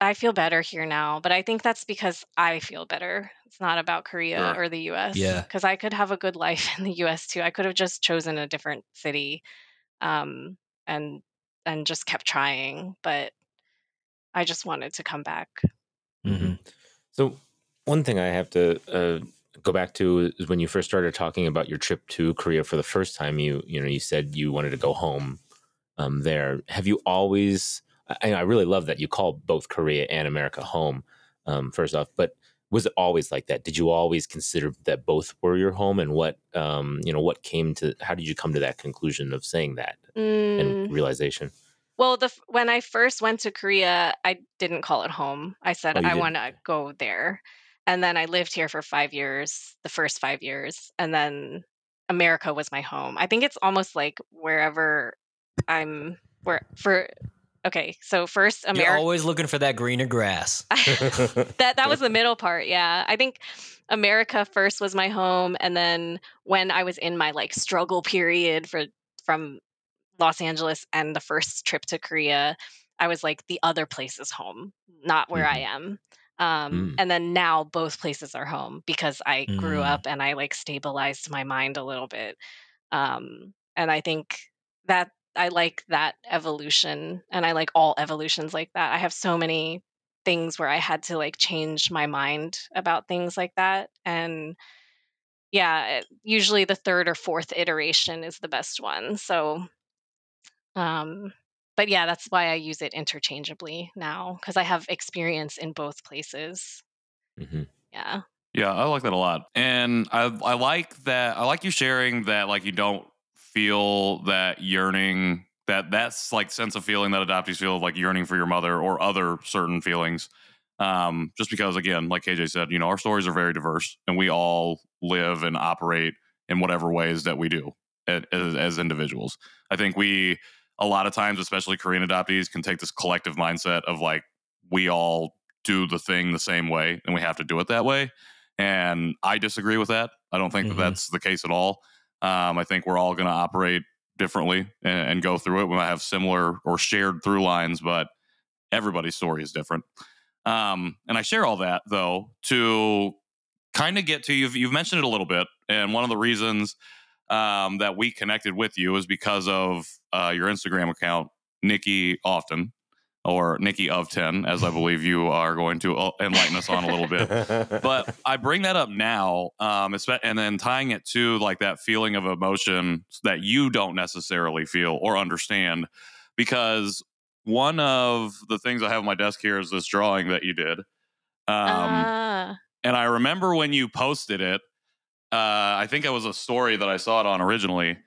I feel better here now. But I think that's because I feel better. It's not about Korea Sure. or the US. Yeah. Because I could have a good life in the US too. I could have just chosen a different city um, and and just kept trying. But I just wanted to come back. Hmm So one thing I have to uh, go back to is when you first started talking about your trip to Korea for the first time. You you know you said you wanted to go home um, there. Have you always? I, I really love that you call both Korea and America home. Um, first off, but was it always like that? Did you always consider that both were your home? And what um, you know what came to? How did you come to that conclusion of saying that Mm, and realization? Well, the when I first went to Korea, I didn't call it home. I said Oh, I want to go there, and then I lived here for five years, the first five years, and then America was my home. I think it's almost like wherever I'm, where for. Okay, so first You're America. always looking for that greener grass. that that was the middle part yeah i think america first was my home and then when i was in my like struggle period for from los angeles and the first trip to korea i was like the other place is home not where i am um, Mm. and then now both places are home because i grew Mm. up and i like stabilized my mind a little bit um, and i think that i like that evolution and i like all evolutions like that i have so many things where I had to like change my mind about things like that. And yeah, usually the third or fourth iteration is the best one. So, um, but yeah, that's why I use it interchangeably now because I have experience in both places. Mhm. Yeah. Yeah, I like that a lot. And I I like that I like you sharing that like you don't feel that yearning that that's like sense of feeling that adoptees feel of like yearning for your mother or other certain feelings. Um, just because again, like KJ said, you know, our stories are very diverse and we all live and operate in whatever ways that we do as, as individuals. I think we a lot of times, especially Korean adoptees, can take this collective mindset of like we all do the thing the same way and we have to do it that way. And I disagree with that. I don't think Mhm. that that's the case at all. Um, I think we're all going to operate differently and, and go through it. We might have similar or shared through lines, but everybody's story is different. Um, and I share all that though to kind of get to you've you've mentioned it a little bit, and one of the reasons um, that we connected with you is because of uh, your Instagram account, Nikki Often, or Nikki of Ten, as I believe you are going to uh, enlighten us on a little bit but I bring that up now, um, and then tying it to like that feeling of emotion that you don't necessarily feel or understand, because one of the things I have on my desk here is this drawing that you did, um, ah, and I remember when you posted it. Uh, I think it was a story that I saw it on originally.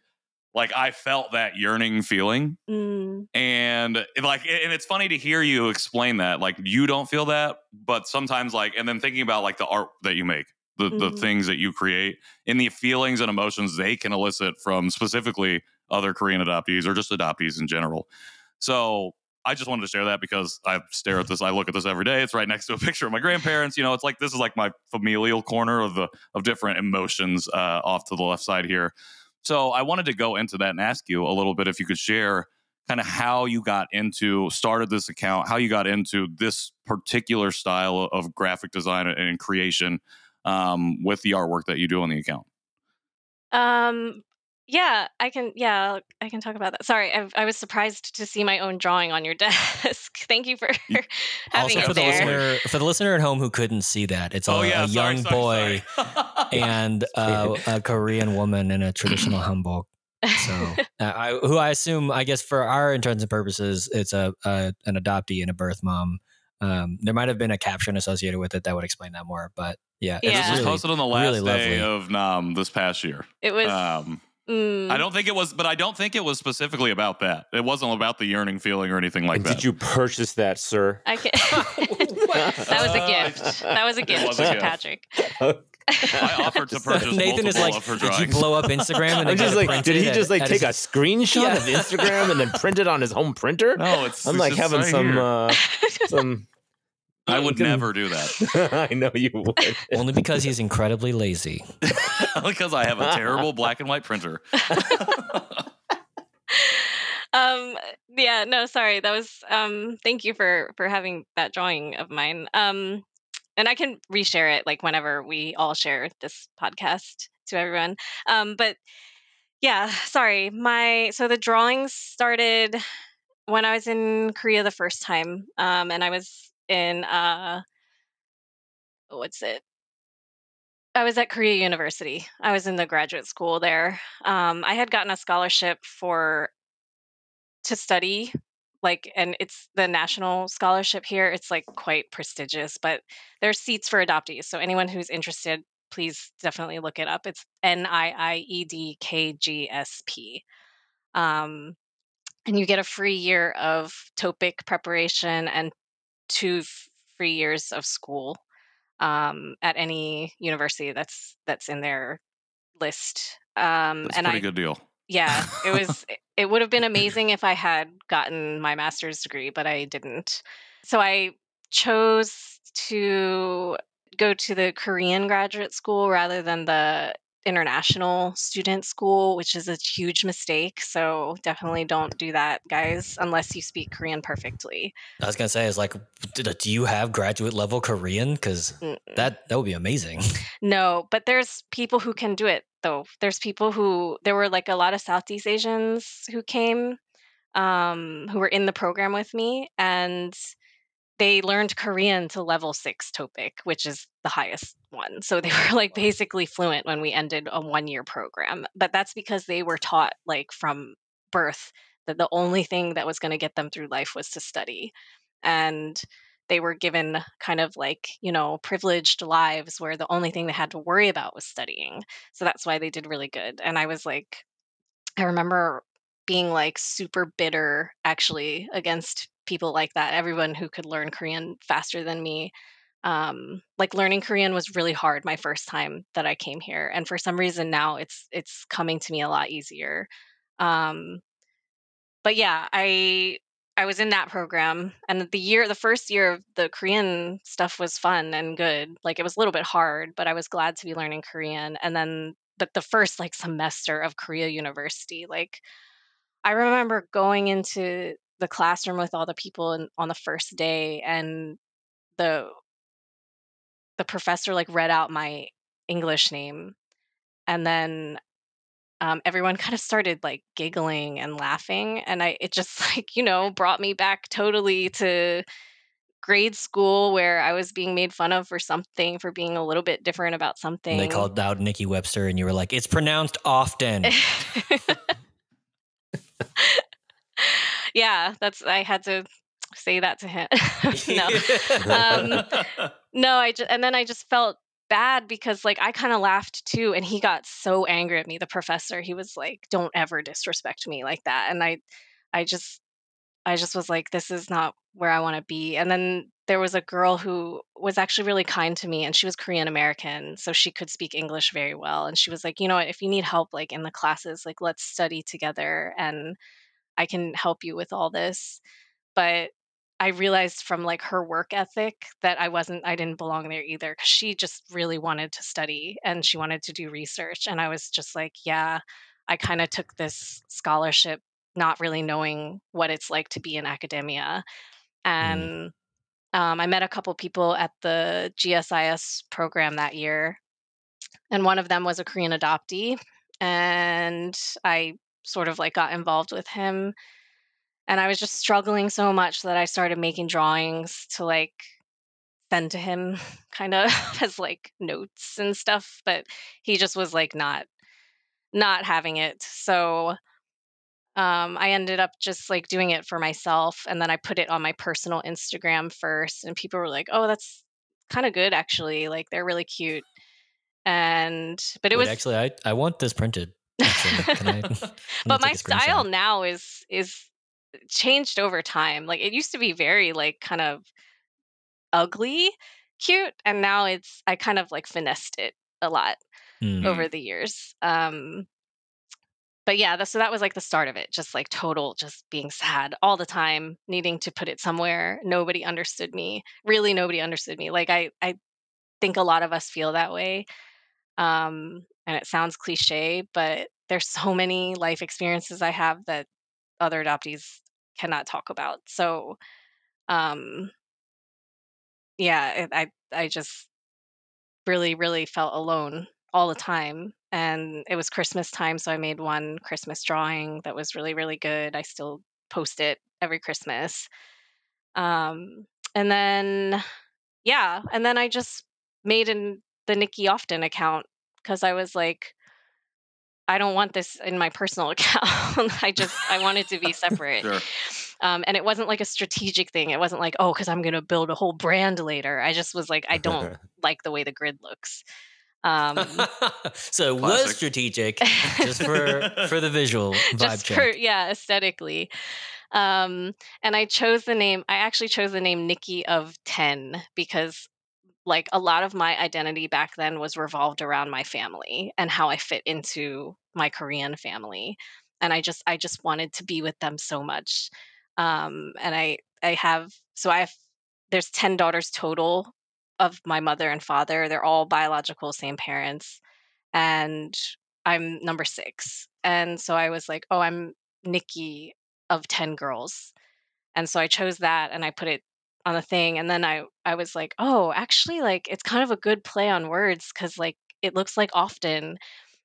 Like I felt that yearning feeling, mm, and like and it's funny to hear you explain that like you don't feel that but sometimes like and then thinking about like the art that you make the, the Mhm. things that you create and the feelings and emotions they can elicit from specifically other korean adoptees or just adoptees in general. So i just wanted to share that because i stare at this i look at this every day it's right next to a picture of my grandparents you know it's like this is like my familial corner of the of different emotions uh, off to the left side here so i wanted to go into that and ask you a little bit if you could share kind of how you got into started this account how you got into this particular style of graphic design and creation um, with the artwork that you do on the account. Um, yeah, I can. Yeah, I can talk about that. Sorry, I, I was surprised to see my own drawing on your desk. Thank you for You- having also it for the there. listener for the listener at home who couldn't see that, it's a, oh yeah a sorry, young sorry, boy sorry. and uh, a Korean woman in a traditional hanbok. So, uh, I, who I assume, I guess, for our intents and purposes, it's a, a an adoptee and a birth mom. Um, there might have been a caption associated with it that would explain that more, but yeah, Yeah. this was really- posted on the really last day lovely. of nam this past year it was. um, Mm, I don't think it was, but I don't think it was specifically about that. It wasn't about the yearning feeling or anything like And that. did you purchase that, sir? I can- that was a gift. That was a gift, was a gift. Patrick. I offered to purchase Nathan is like, of her did you blow up Instagram? And I'm then just it like, did he just like at take a his- screenshot Yeah. of Instagram and then print it on his home printer? No, it's. I'm it's like just having right some uh, some. I would can- never do that I know you would. Only because he's incredibly lazy. because I have a terrible black and white printer. um yeah no sorry that was um thank you for for having that drawing of mine um and i can reshare it like whenever we all share this podcast to everyone um but yeah sorry my so the drawings started when i was in korea the first time um and i was in uh what's it I was at Korea University. I was in the graduate school there. Um, I had gotten a scholarship for to study like and it's the national scholarship here it's like quite prestigious but there's seats for adoptees so anyone who's interested please definitely look it up it's E n-i-i-e-d-k-g-s-p um, and you get a free year of TOPIK preparation and two free years of school um, at any university that's that's in their list um, That's a and pretty I, good deal. yeah it was it would have been amazing if i had gotten my master's degree but i didn't so i chose to go to the korean graduate school rather than the international student school which is a huge mistake so definitely don't do that guys unless you speak korean perfectly I was gonna say, is like, do you have graduate level Korean? Because that that would be amazing. No, but there's people who can do it though. There's people who there were like a lot of Southeast Asians who came um who were in the program with me and they learned Korean to level 6 TOPIK, which is the highest one. So they were like basically fluent when we ended a 1-year program. But that's because they were taught like from birth that the only thing that was going to get them through life was to study. And they were given kind of like, you know, privileged lives where the only thing they had to worry about was studying. So that's why they did really good. And I was like, I remember being like super bitter actually against people like that, everyone who could learn Korean faster than me. Um, like learning Korean was really hard my first time that I came here. And for some reason now it's it's coming to me a lot easier. Um, but yeah, I I was in that program and the year the first year of the Korean stuff was fun and good. Like it was a little bit hard, but I was glad to be learning Korean. And then but the first like semester of Korea University, like I remember going into the classroom with all the people in, on the first day and the the professor like read out my English name and then um, everyone kind of started like giggling and laughing and i it just like you know brought me back totally to grade school where i was being made fun of for something for being a little bit different about something And they called out Nikki Webster, and you were like, "It's pronounced often." yeah that's i had to say that to him no um, no i just and then i just felt bad because like i kind of laughed too and he got so angry at me the professor. He was like don't ever disrespect me like that and i i just i just was like this is not where i want to be and then there was a girl who was actually really kind to me and she was korean american so she could speak english very well and she was like you know what if you need help like in the classes like let's study together and i can help you with all this but I realized from like her work ethic that I wasn't I didn't belong there either cuz she just really wanted to study and she wanted to do research and I was just like yeah I kind of took this scholarship not really knowing what it's like to be in academia and um, I met a couple people at the GSIS program that year and one of them was a Korean adoptee and I sort of like got involved with him and I was just struggling so much that I started making drawings to like send to him kind of as like notes and stuff but he just was like not not having it so um, I ended up just like doing it for myself and then I put it on my personal Instagram first and people were like oh that's kind of good actually like they're really cute and but it Wait, was actually, I I want this printed. Actually, can I? I'm but my style now is is changed over time. Like it used to be very like kind of ugly, cute, and now it's I kind of like finessed it a lot Mm. over the years. Um but yeah, that, so that was like the start of it, just like total just being sad all the time, needing to put it somewhere. Nobody understood me. Really nobody understood me. Like I I think a lot of us feel that way. Um and it sounds cliche, but there's so many life experiences I have that other adoptees cannot talk about. So um yeah, I I just really really felt alone all the time and it was christmas time so i made one christmas drawing that was really really good i still post it every christmas um and then yeah and then i just made an the nikki often account because i was like i don't want this in my personal account. I just i wanted to be separate. Sure. um, and it wasn't like a strategic thing. It wasn't like oh because i'm going to build a whole brand later. I just was like i don't like the way the grid looks. Um so it was strategic just for for the visual vibe just check. for yeah aesthetically. Um and i chose the name i actually chose the name nikki of 10 because like a lot of my identity back then was revolved around my family and how i fit into my korean family and i just i just wanted to be with them so much um and i i have so i have there's 10 daughters total of my mother and father they're all biological same parents and i'm number 6 and so i was like oh i'm nikki of 10 girls and so i chose that and i put it on the thing and then i i was like oh actually like it's kind of a good play on words cuz like it looks like often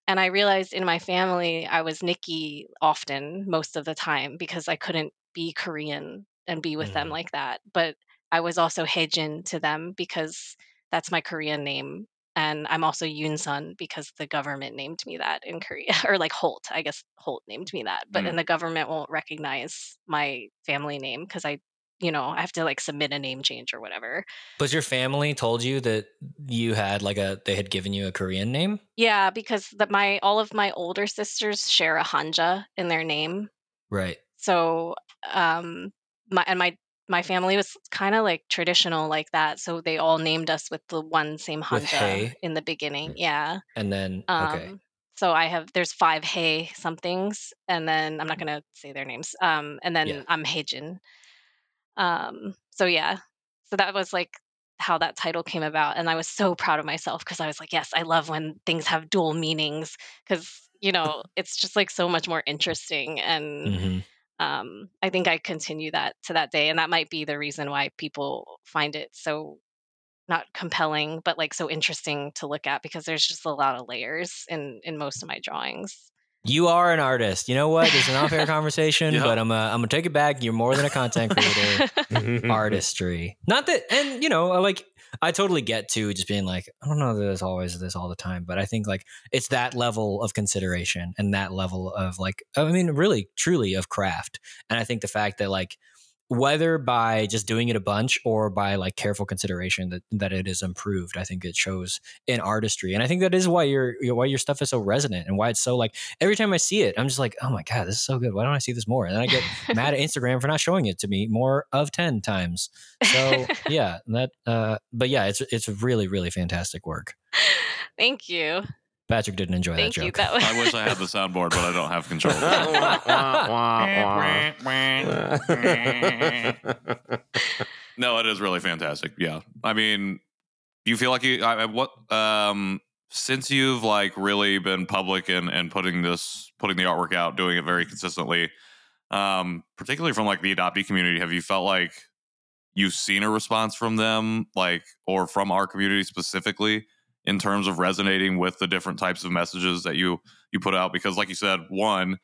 and i realized in my family i was nikki often most of the time because i couldn't be korean and be with them Mhm. like that but i was also hejin to them because that's my korean name and i'm also yoonsun because the government named me that in korea or like holt i guess holt named me that but Mm. then the government won't recognize my family name because i you know i have to like submit a name change or whatever But your family told you that you had like a they had given you a Korean name? yeah because the, my all of my older sisters share a hanja in their name Right. so um my and my my family was kind of like traditional like that so they all named us with the one same hanja in the beginning yeah And then um okay. so i have there's five hey somethings and then i'm not going to say their names um and then Yeah. i'm heijin um so yeah so that was like how that title came about and i was so proud of myself because i was like yes i love when things have dual meanings because you know it's just like so much more interesting and hmm um, I think I continue that to that day, and that might be the reason why people find it so not compelling, but like so interesting to look at because there's just a lot of layers in in most of my drawings. You are an artist. You know what? It's an off-air conversation, Yeah. but I'm uh, I'm gonna take it back. You're more than a content creator. artistry. Not that, and you know, I like I totally get to just being like, I don't know that there's always this all the time, but I think like it's that level of consideration and that level of like, I mean, really, truly of craft. And I think the fact that like, whether by just doing it a bunch or by like careful consideration that that it is improved, I think it shows in artistry, and I think that is why your why your stuff is so resonant and why it's so like every time I see it, I'm just like, oh my god, this is so good. Why don't I see this more? And then I get mad at Instagram for not showing it to me more of 10 times. So yeah, that uh but yeah, it's it's really, really fantastic work. Thank you, Patrick didn't enjoy thank that you. joke. That was I wish I had the soundboard, but I don't have control. no, it is really fantastic. Yeah, I mean, do you feel like you? I, I- what? Um, since you've like really been public and and putting this, putting the artwork out, doing it very consistently, um, particularly from like the adoptee community, have you felt like you've seen a response from them, like or from our community specifically? In terms of resonating with the different types of messages that you you put out because like you said one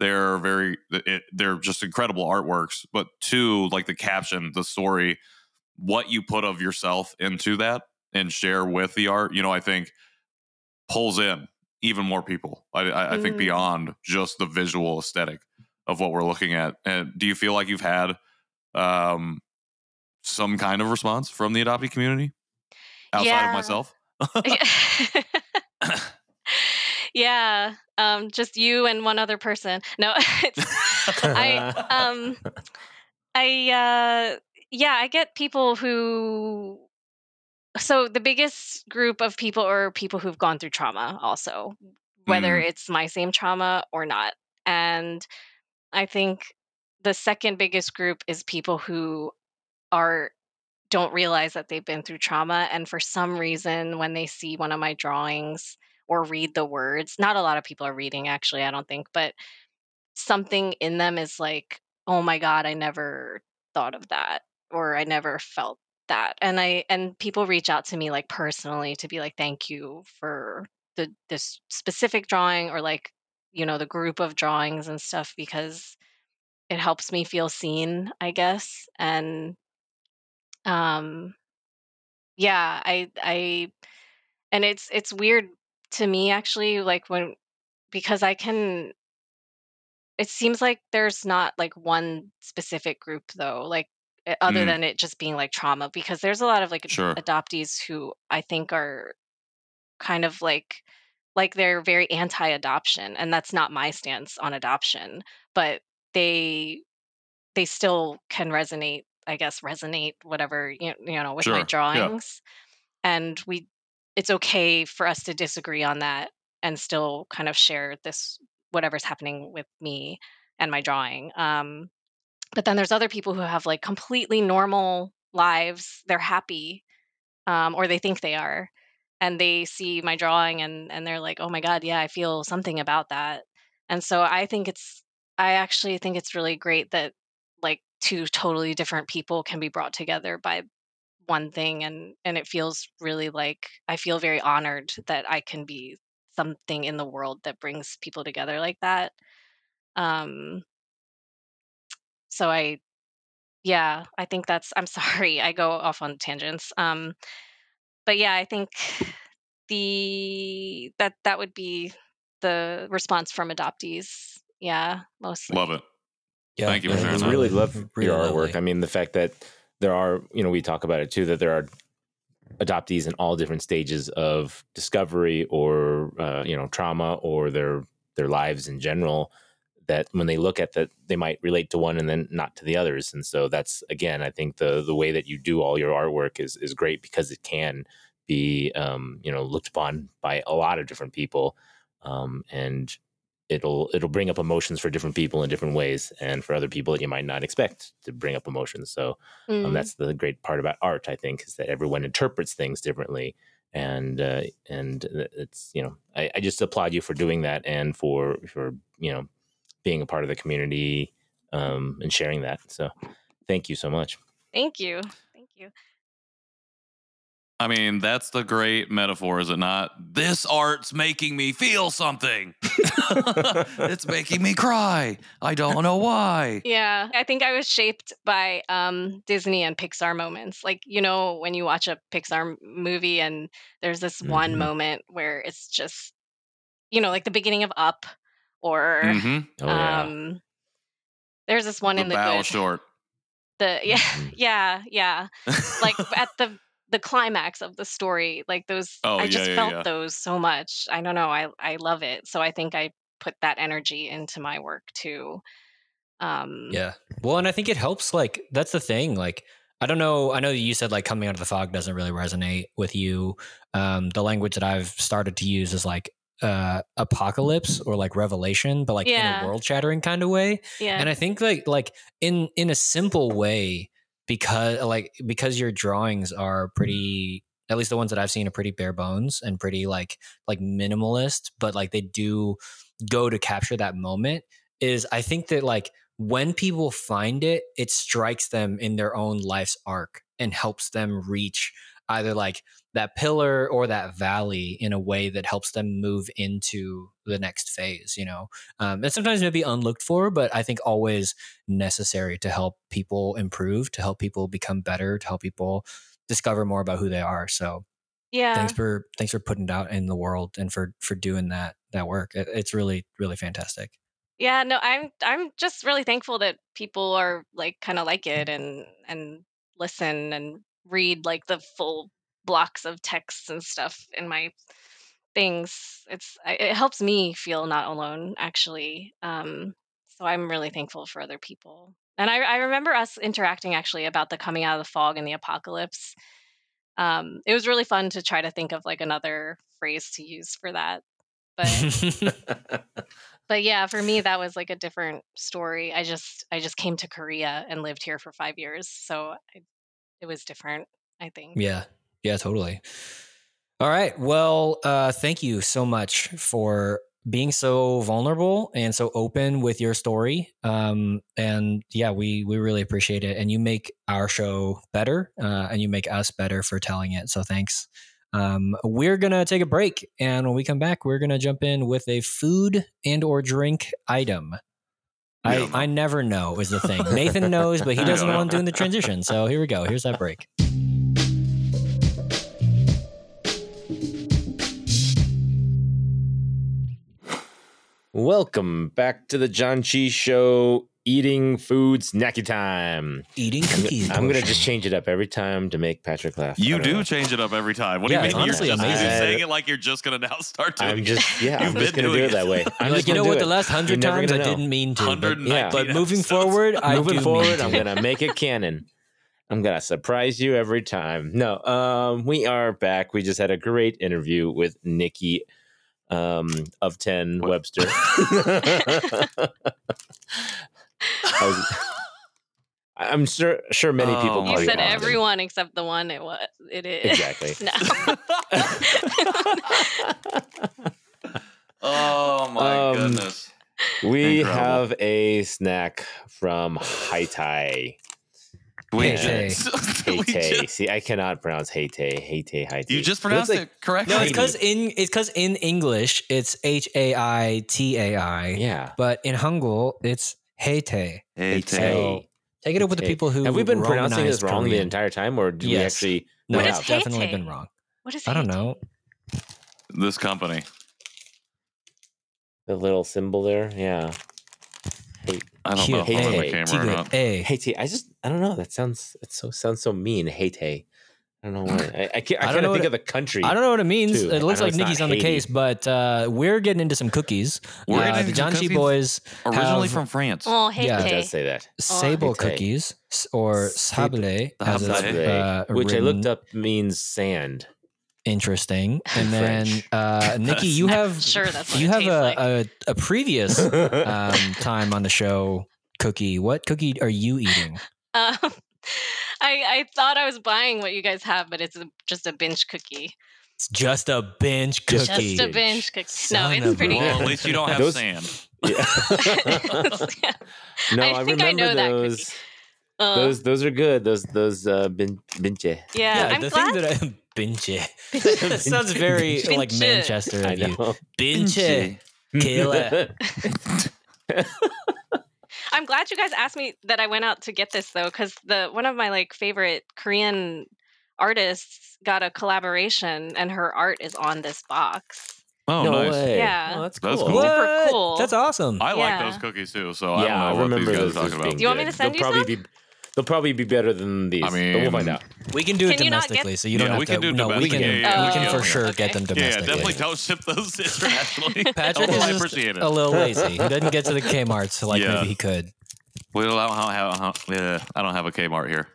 they're very it, they're just incredible artworks but two like the caption the story what you put of yourself into that and share with the art you know i think pulls in even more people i i, I think Mm. beyond just the visual aesthetic of what we're looking at and do you feel like you've had um some kind of response from the adoptee community outside Yeah. of myself yeah, um, just you and one other person. No, it's I um I uh yeah, I get people who so the biggest group of people are people who've gone through trauma also, whether Mm, it's my same trauma or not. And I think the second biggest group is people who are don't realize that they've been through trauma and for some reason when they see one of my drawings or read the words, not a lot of people are reading actually, I don't think, but something in them is like, "Oh my god, I never thought of that," or "I never felt that." And I and people reach out to me, like, personally to be like, "Thank you for the this specific drawing," or, like, you know, the group of drawings and stuff because it helps me feel seen, I guess, and, um, yeah, I I and it's it's weird to me actually, like, when because I can It seems like there's not, like, one specific group, though, like, eh, other mm, than it just being, like, trauma, because there's a lot of, like, sure. adoptees who I think are kind of, like like, they're very anti-adoption, and that's not my stance on adoption, but they they still can resonate, I guess, resonate, whatever, you you know, with my Sure. Yeah. drawings, and we it's okay for us to disagree on that and still kind of share this whatever's happening with me and my drawing. Um, but then there's other people who have like completely normal lives. They're happy, um, or they think they are, and they see my drawing and and they're like, "Oh my god, yeah, I feel something about that." And so I think it's I actually think it's really great that like two totally different people can be brought together by one thing and and it feels really like I feel very honored that I can be something in the world that brings people together like that. Um so I yeah, I think that's I'm sorry, I go off on tangents. Um but yeah, I think the that that would be the response from adoptees. Yeah, mostly. Love it. Yeah, Thank you for yeah, sharing that's that. really really, love really your lovely. artwork. I mean, the fact that there are, you know, we talk about it too, that there are adoptees in all different stages of discovery or, uh, you know, trauma or their their lives in general. That when they look at that, they might relate to one and then not to the others. And so that's again, I think the the way that you do all your artwork is is great because it can be, um, you know, looked upon by a lot of different people, um, and it'll it'll bring up emotions for different people in different ways and for other people that you might not expect to bring up emotions so um, Mm, that's the great part about art i think is that everyone interprets things differently and uh, and it's you know I, I just applaud you for doing that and for for you know being a part of the community um, and sharing that so thank you so much thank you. Thank you. I mean, that's the great metaphor, is it not? This art's making me feel something. it's making me cry. I don't know why. Yeah, I think I was shaped by um, Disney and Pixar moments. Like, you know, when you watch a Pixar movie and there's this one Mhm. moment where it's just, you know, like the beginning of Up, or hmm oh yeah um, there's this one The in the Bao good. short. The yeah, Mhm. yeah, yeah. Like at the the climax of the story, like those. oh, I just yeah, felt yeah. those so much. I don't know. I I love it. So I think I put that energy into my work too. Um, Yeah. Well, and I think it helps. Like, that's the thing. Like, I don't know. I know you said like coming out of the fog doesn't really resonate with you. Um, the language that I've started to use is like uh apocalypse or like revelation, but like in a world shattering kind of way. yeah. And I think like like in in a simple way, because like because your drawings are pretty at least the ones that I've seen are pretty bare bones and pretty like like minimalist, but like they do go to capture that moment is I think that like when people find it, it strikes them in their own life's arc and helps them reach either like that pillar or that valley in a way that helps them move into the next phase, you know? Um, and sometimes maybe unlooked for, but I think always necessary to help people improve, to help people become better, to help people discover more about who they are. So yeah. thanks for thanks for putting it out in the world and for for doing that that work. It, it's really really fantastic. Yeah, no, I'm I'm just really thankful that people are like kind of like it and and listen and read like the full blocks of texts and stuff in my things. It's it helps me feel not alone actually. Um, so I'm really thankful for other people. And I, I remember us interacting actually about the coming out of the fog and the apocalypse. Um, it was really fun to try to think of like another phrase to use for that. But but yeah, for me that was like a different story. I just I just came to Korea and lived here for five years, so I, it was different. I think. Yeah. Yeah, totally. All right. Well, uh, thank you so much for being so vulnerable and so open with your story. Um, and yeah, we we really appreciate it. And you make our show better, uh, and you make us better for telling it. So thanks. Um, we're gonna take a break, and when we come back, we're gonna jump in with a food and or drink item. I, don't know. I never know is the thing. Nathan knows, but he doesn't don't know I'm doing the transition. So here we go. Here's that break. Welcome back to the Janchi Show. Eating food snacky time. Eating I'm, cookies. I'm gonna just change it up every time to make Patrick laugh. You don't know. change it up every time. What Yeah, do you mean? You're just amazing. you're saying it like you're just gonna now start doing I'm just yeah. You've I'm just been gonna do doing it that way. You're I'm like, you know what? do The last hundred times I know. didn't mean to. But, yeah, but moving episodes. forward, I moving forward, I'm gonna make it canon. I'm gonna surprise you every time. No, um, we are back. We just had a great interview with Nikki um, of Ten What? Webster. I was, I'm sure sure many people Oh, You said God. everyone except the one it was. It is Exactly. No. oh my Um, goodness. We Incredible. have a snack from Haitai. We Hey, just, we Haitei. See, I cannot pronounce Haitei. Haitei, Haitei. you just pronounced looks like- it correctly. No, it's because in it's because in English it's H A I T A I, Yeah. but in Hangul it's Heite. Haitei. So take it up with the people who Have we been pronouncing this Romanized wrong the entire time, or do we actually? No, What it's is definitely Heite? been wrong. What is it? I don't know. This company. The little symbol there, yeah. Hey, I don't know if I'm on the camera or not. A. Haitei. I just, I don't know. That sounds, it so sounds so mean. Haitei. I don't know why. I, I can't. I, I don't can't know think what of the country. I don't know what it means. too. It looks like Nikki's on the Haiti. case, but uh, we're getting into some cookies. We're uh, getting the into Janchi boys Originally have from France. Oh, Yeah, It does say that. sable Haite. cookies or Sable. sable, as it's uh, which I looked up means sand. Interesting. And then uh, Nikki, you have Sure, that's what you it have a, like. a a previous um, time on the show cookie. What cookie are you eating? Um, I I thought I was buying what you guys have, but it's a, just a bench cookie. It's just a bench Just a cookie. Just a bench cookie. No, it's of a pretty Well, good. at least you don't have Those- sand. Yeah. no, I I, think I remember know that cookie. those. Uh, Those those are good. Those those uh bin, binche. yeah, I'm the glad. thing that I benche. that sounds very Benche. like Manchester I of you. know. Benche. Killer. I'm glad you guys asked me that I went out to get this though, because the one of my like favorite Korean artists got a collaboration, and her art is on this box. Oh, no nice. way. Yeah. Oh, that's That's cool. cool. Super cool. That's awesome. I Yeah. like those cookies too, so I yeah, don't I what remember these guys are talking about. Do you want me to send They'll you probably be they'll probably be better than these. I but we'll find out. we can do it Can you not get- domestically, so you don't Yeah, have we to. can do no, we can. domestic. Yeah, we yeah, can for sure Okay. get them Yeah, yeah, domestically. definitely don't ship those internationally. Patrick Although is I just appreciate it. a little lazy. He doesn't get to the Kmart's like Yeah. maybe he could. Well, I don't have, have- yeah, I don't have a Kmart here.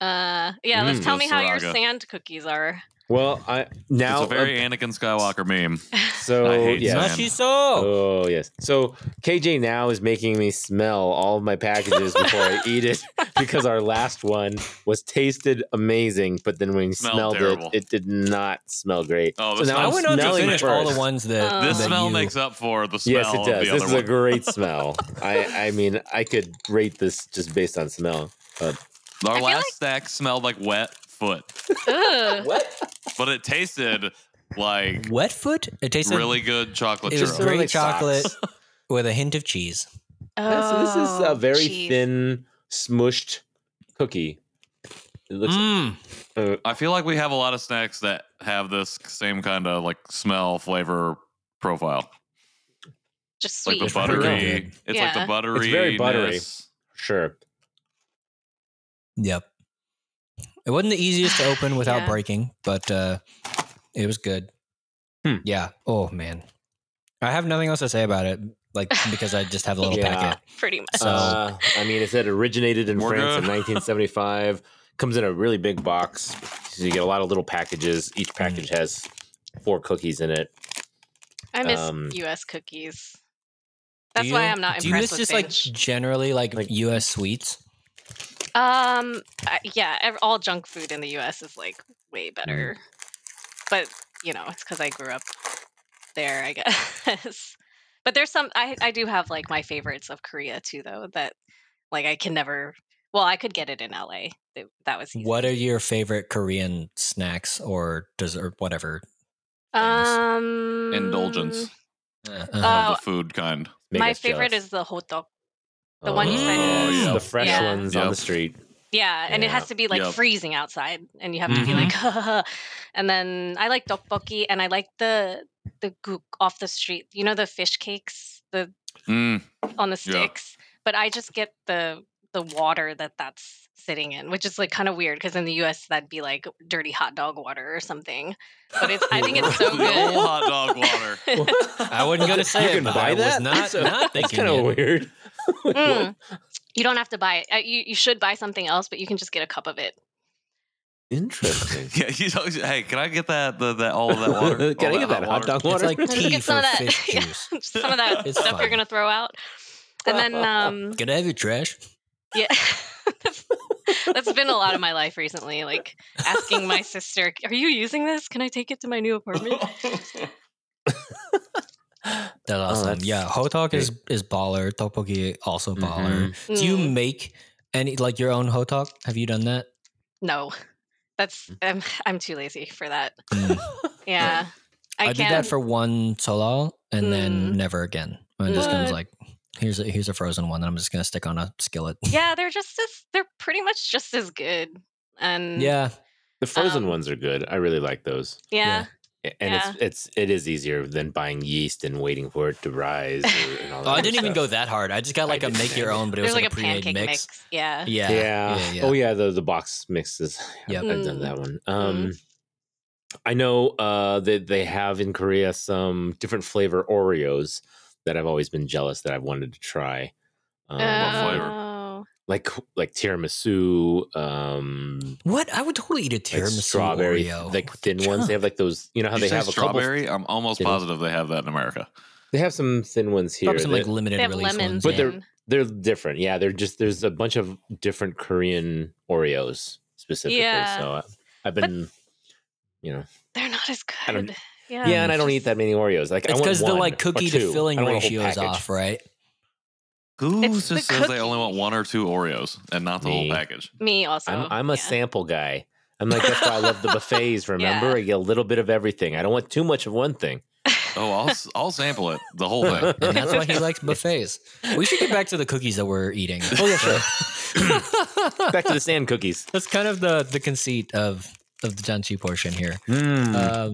Uh, yeah, let's Mm. tell me how your Saraga. sand cookies are. Well, I now it's a very uh, Anakin Skywalker meme. so I hate yes. sand. Nashi so. Oh yes. So KJ now is making me smell all of my packages before I eat it because our last one was tasted amazing, but then when you Smelled smelled terrible. it, it did not smell great. Oh, so now I went on to smelling finish all the ones that. Uh, This that smell you- makes up for the smell Yes, it of does. the This other is a great smell. I I mean, I could rate this just based on smell. But Our last like- stack smelled like wet foot, Ugh. but it tasted like wet foot. It tasted really good chocolate It was churro. Sort great chocolate socks. with a hint of cheese. this, this is a Oh, very cheese. thin, smushed cookie. It looks. Mm. uh, I feel like we have a lot of snacks that have this same kind of like smell flavor profile. Just Like sweet. the It's pretty buttery. good. It's like the buttery. It's very buttery. sure. Yep. It wasn't the easiest to open without Yeah. breaking, but uh, it was good. Yeah. Oh man, I have nothing else to say about it. Like because I just have a little Yeah. packet. Pretty much. So- Uh, I mean, it said originated in We're France in 1975. Comes in a really big box, so you get a lot of little packages. Mm. Each package has four cookies in it. I miss um, U.S. cookies. That's you- why I'm not impressed. Do you miss with just like generally like, Like- U.S. sweets? Um, I- yeah, all junk food in the U.S. is like way Mm. better, but you know, it's because I grew up there, I guess. but there's some I I do have like my favorites of Korea too, though. That like I can never. Well, I could get it in L.A. That, that was easy. What are your favorite Korean snacks or dessert, whatever? um Indulgence. Uh, Uh, the food kind. My us favorite jealous. is the hotdog. The one you said Oh, yeah. the fresh Yeah. ones on the street. Yeah, and it has to be like Yep. freezing outside, and you have to be Mhm. like, and then I like tteokbokki, and I like the the gook off the street. You know the fish cakes, the Mm, on the Yeah. sticks. But I just get the the water that that's sitting in, which is like kind of weird because in the U.S. that'd be like dirty hot dog water or something. But it's I think it's so good. hot dog water. I wasn't gonna say you it, can but buy I was that. not that's, not that's thinking kind of weird. Mm. You don't have to buy it. Uh, You you should buy something else, but you can just get a cup of it. Interesting. yeah, you know, hey, can I get that the, that all of that water? Can All I get that hot dog It's water? like tea get some for of that, fish yeah, juice. some of that It's stuff you're gonna throw out, and then um, Can I have your trash? Yeah. that's, that's been a lot of my life recently. Like asking my sister, Are you using this? Can I take it to my new apartment? That's awesome. that's yeah, Hotteok is is baller. Tteokbokki also baller. Mhm. Do you Mm, make any like your own Hotteok? Have you done that? no. That's I'm I'm too lazy for that. Mm. Yeah. I, I, can't did that for one Seollal and then Mm. never again. I'm just gonna like here's a here's a frozen one that I'm just gonna stick on a skillet. Yeah, they're just as they're pretty much just as good. And yeah. The frozen Um, ones are good. I really like those. yeah. A- And it's it's it is easier than buying yeast and waiting for it to rise. Or, and all that Oh, I didn't even go that hard. I just got like a didn't make your own, but it was like, like, a a pre-made pancake mix. mix. Yeah. Yeah. Yeah. Yeah. yeah. Oh yeah, the the box mixes. Yeah, I've done Mm. that one. Um I know uh that they have in Korea some different flavor Oreos that I've always been jealous that I've wanted to try. Um, flavor? Like like tiramisu, um What? I would totally eat a like tiramisu strawberry, Oreo. like thin ones. They have like those, you know how you they say have a couple strawberry. I'm almost Thin- positive they have that in America. they have some thin ones here. Probably some like that- limited They have release lemons. ones. But they're- they're different. Yeah, they're just there's a bunch of different Korean Oreos specifically. Yeah. So I, I've been, you know, They're not as good. Yeah. yeah, and I don't eat that many Oreos. Like it's because the like cookie to filling I don't want a whole ratio is off, right? Who It's just the says they only want one or two Oreos and not the Me. whole package? Me also. I'm I'm a yeah. sample guy. I'm like that's why I love the buffets. Remember, Yeah. I get a little bit of everything. I don't want too much of one thing. Oh, I'll s- I'll sample it, the whole thing. and that's why he likes buffets. We should get back to the cookies that we're eating. Oh yeah, sure. Back to the sand cookies. That's kind of the the conceit of of the Janchi portion here. Mm. Um,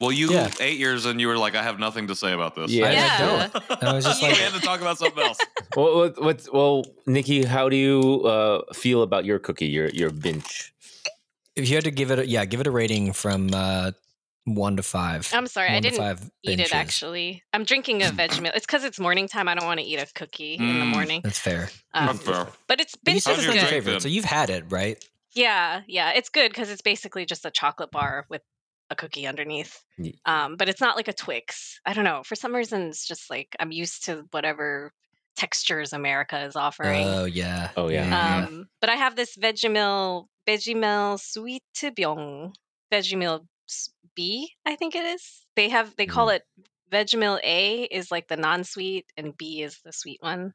Well, you Yeah. eight years and you were like, I have nothing to say about this. Yeah. I, I don't. I was just like, we had to talk about something else. well, what, what's well, Nikki? How do you uh, feel about your cookie? Your your binge? if you had to give it, a, yeah, give it a rating from uh, one to five. I'm sorry, I One to didn't five eat inches. it actually. I'm drinking a Vegemil. It's because it's morning time. I don't want to eat a cookie in the Mm. morning. That's fair. Um, That's fair. but it's But you been said How's your not favorite, so you've had it, right? Yeah, yeah, it's good because it's basically just a chocolate bar with a cookie underneath. Ye- Um, but it's not like a Twix. I don't know. For some reason, it's just like I'm used to whatever textures America is offering. Oh yeah. Oh, yeah. yeah. um, but I have this Vegemil Vegemil Sweet Byung Vegemil B, I think it is. They have they call it Vegemil A is like the non-sweet and B is the sweet one.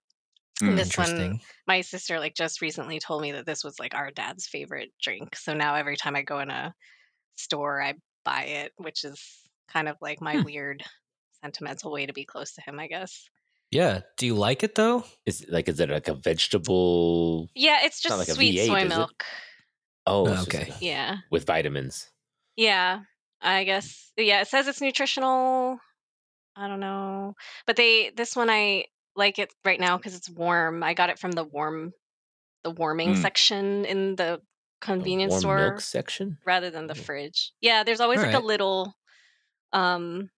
Mm, this one my sister like just recently told me that this was like our dad's favorite drink. So now every time I go in a store, I buy it, which is kind of like my Hmm. weird sentimental way to be close to him, I guess. Yeah. Do you like it though? Is it like is it like a vegetable? Yeah, it's just like sweet V8, soy it? milk. Oh, Oh, it's just okay. Yeah. with vitamins. Yeah. I guess yeah, it says it's nutritional. I don't know. But they this one I like it right now cuz it's warm. I got it from the warm the warming Mm. section in The convenience store milk section. rather than the Mm. fridge. Yeah, there's always like a little um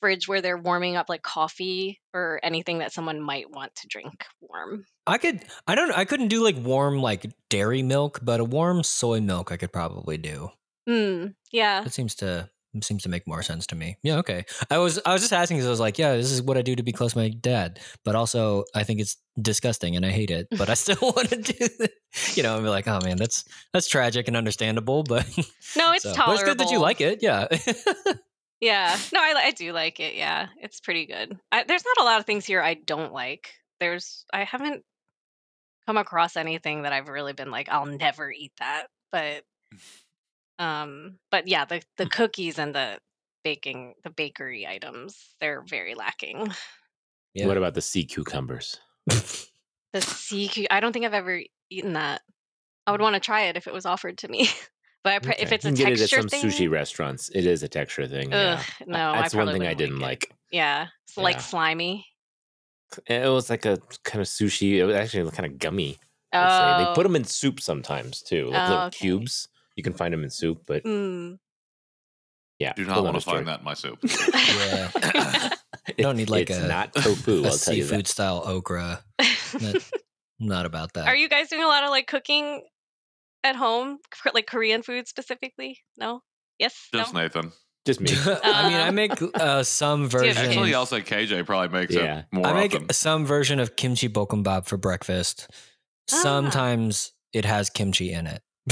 fridge where they're warming up like coffee or anything that someone might want to drink warm. I could. I don't. I couldn't do like warm like dairy milk, but a warm soy milk I could probably do. Mm, yeah. That seems to seems to make more sense to me. Yeah. Okay. I was. I was just asking because I was like, yeah, this is what I do to be close to my dad, but also I think it's disgusting and I hate it, but I still want to do. It. You know, and be like, oh man, that's that's tragic and understandable, but No, it's so- tolerable. But it's good that you like it. Yeah. Yeah. No, I, I do like it. Yeah. It's pretty good. I, there's not a lot of things here I don't like. There's, I haven't come across anything that I've really been like, I'll never eat that. But, mm. Um, but yeah, the, the cookies and the baking, the bakery items, they're very lacking. Yeah. What about the sea cucumbers? The sea, cu- I don't think I've ever eaten that. I would want to try it if it was offered to me. but I pre- if Okay. it's You a can get it at texture some thing, sushi restaurants. It is a texture thing. yeah. ugh, no, I That's one thing I didn't it. like. Yeah. It's like slimy. It was like a kind of sushi. It was actually kind of gummy. I'd say. They put Oh. them in soup sometimes too, like Oh, little okay. cubes. You can find them in soup, but Mm. yeah, Do not want to find that in my soup. Yeah. You don't need like it's a- not tofu. a I'll tell you seafood style okra. That- not about that. Are you guys doing a lot of like cooking at home, K- like Korean food specifically? No. Yes. Just no. Nathan. Just me. I mean, I make uh, some do you have version. Actually, I'll say KJ probably makes Yeah. it more I make often. some version of kimchi bokkeumbap for breakfast. Ah. Sometimes it has kimchi in it.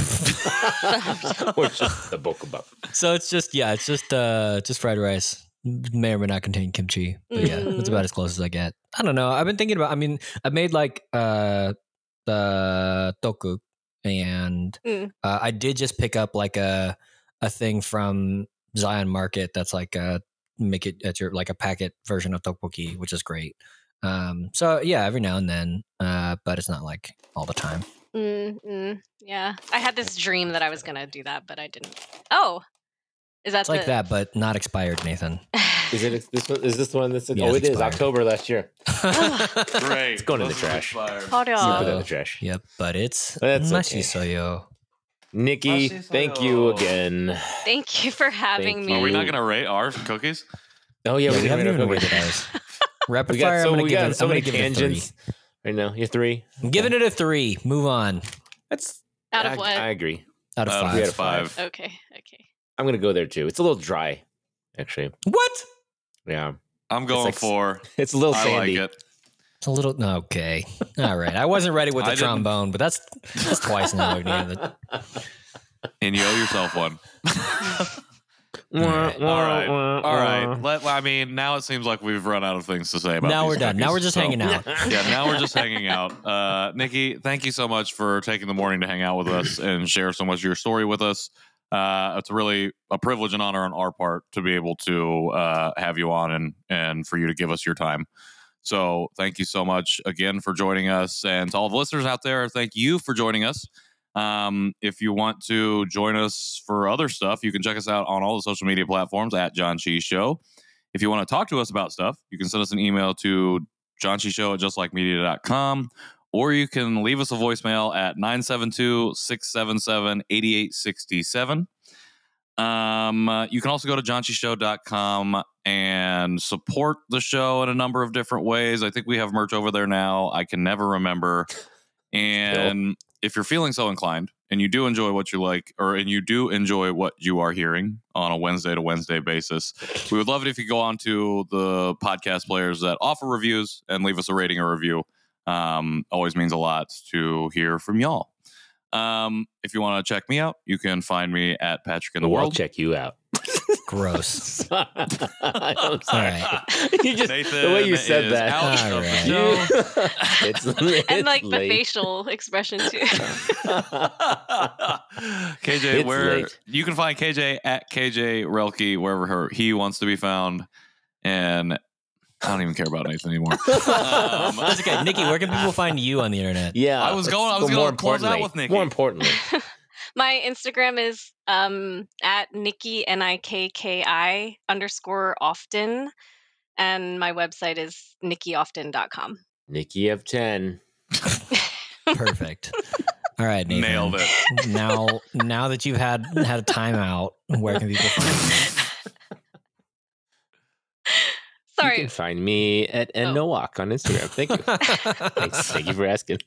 or just the bokkeumbap. so it's just yeah, it's just uh just fried rice. May or may not contain kimchi. But yeah, that's Mm. about as close as I get. I don't know. I've been thinking about I mean, I made like uh the toku and Mm. uh, I did just pick up like a a thing from Zion Market that's like a make it at your like a packet version of tteokbokki, which is great. Um, so yeah, every now and then, uh, but it's not like all the time. Mm, mm, yeah. I had this dream that I was gonna do that, but I didn't. Oh, is that It's like that, but not expired, Nathan. Is it this one? Is this the one that's? Yeah, oh, it's it is expired. October last year. Great. It's going in the trash. Hold on. put in the trash. yep, but it's That's mashi okay. soyo. Nikki, Mashi thank you again. Thank you for having Thank me. Are we not going to rate our cookies? Oh yeah, Yeah, we, we haven't can even rated ours. Rapid We got fire. so I'm gonna we give got it. so I'm many gonna give it tangents. Right now, you're three. I'm giving it a three. Move on. That's Out of I, what? I agree. Out of Uh, five. we it's had a five. five. Okay. Okay. I'm gonna go there too. It's a little dry, actually. What? Yeah, I'm going like s- for. it's a little I like it. It's a little okay. All right. I wasn't ready with the I didn't- trombone, but that's that's twice now. we've. And you owe yourself one. Wah, Alright. wah, All right. All right. Let, I mean, now it seems like we've run out of things to say about Now we're done. Now we're just so- hanging out. yeah, now we're just hanging out. Uh, Nikki, thank you so much for taking the morning to hang out with us and share so much of your story with us. Uh, it's really a privilege and honor on our part to be able to uh, have you on and and for you to give us your time. So thank you so much again for joining us, and to all the listeners out there, thank you for joining us. Um, if you want to join us for other stuff, you can check us out on all the social media platforms at Janchi Show. If you want to talk to us about stuff, you can send us an email to johnshow at justlikemedia.com or you can leave us a voicemail at 972-677-8867 um, uh, you can also go to johnshow.com and support the show in a number of different ways. I think we have merch over there now. I can never remember. And if you're feeling so inclined and you do enjoy what you like or and you do enjoy what you are hearing on a wednesday to wednesday basis we would love it if you go on to the podcast players that offer reviews and leave us a rating or review um, always means a lot to hear from y'all. Um, if you want to check me out, you can find me at Patrick in the I'll World. check you out. Gross. I'm sorry. you just Nathan the way you said that. out All of the right. show. it's, and like it's the facial expression too. KJ, It's where late. you can find KJ at KJ Relke wherever her, he wants to be found, and I don't even care about Nathan anymore. Um, That's okay. Nikki, where can people find you on the internet? Yeah, I was going- I was gonna more close out with Nikki. More importantly, My Instagram is um at Nikki N I K K I underscore often. And my website is nikkioften.com. Nikki of ten. Perfect. All right, Nathan. nailed it. Now, now that you've had had a timeout, where can people find you? You can find me at Oh. Nowack on Instagram. Thank you. Thanks. Thank you for asking.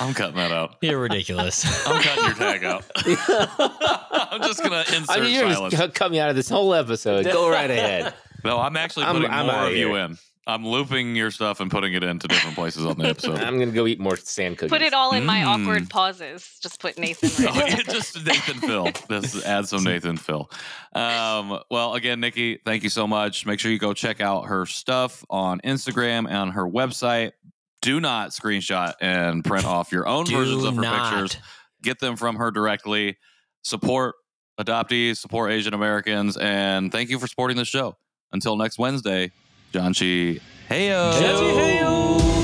I'm cutting that out. You're ridiculous. I'm cutting your tag out. I'm just gonna insert I mean, you're silence. just cut me out of this whole episode. Go right ahead. No, I'm actually I'm- putting I'm more outta of you in. I'm looping your stuff and putting it into different places on the episode. I'm gonna go eat more sand cookies. Put it all in my Mm. awkward pauses. Just put Nathan Oh, right yeah, just Nathan Phil. Just add some Nathan Phil. Um, well, again, Nikki, thank you so much. Make sure you go check out her stuff on Instagram and her website. Do not screenshot and print off your own versions of her not. pictures. Get them from her directly. Support adoptees, support Asian Americans, and thank you for supporting the show. Until next Wednesday, Janchi. Heyo.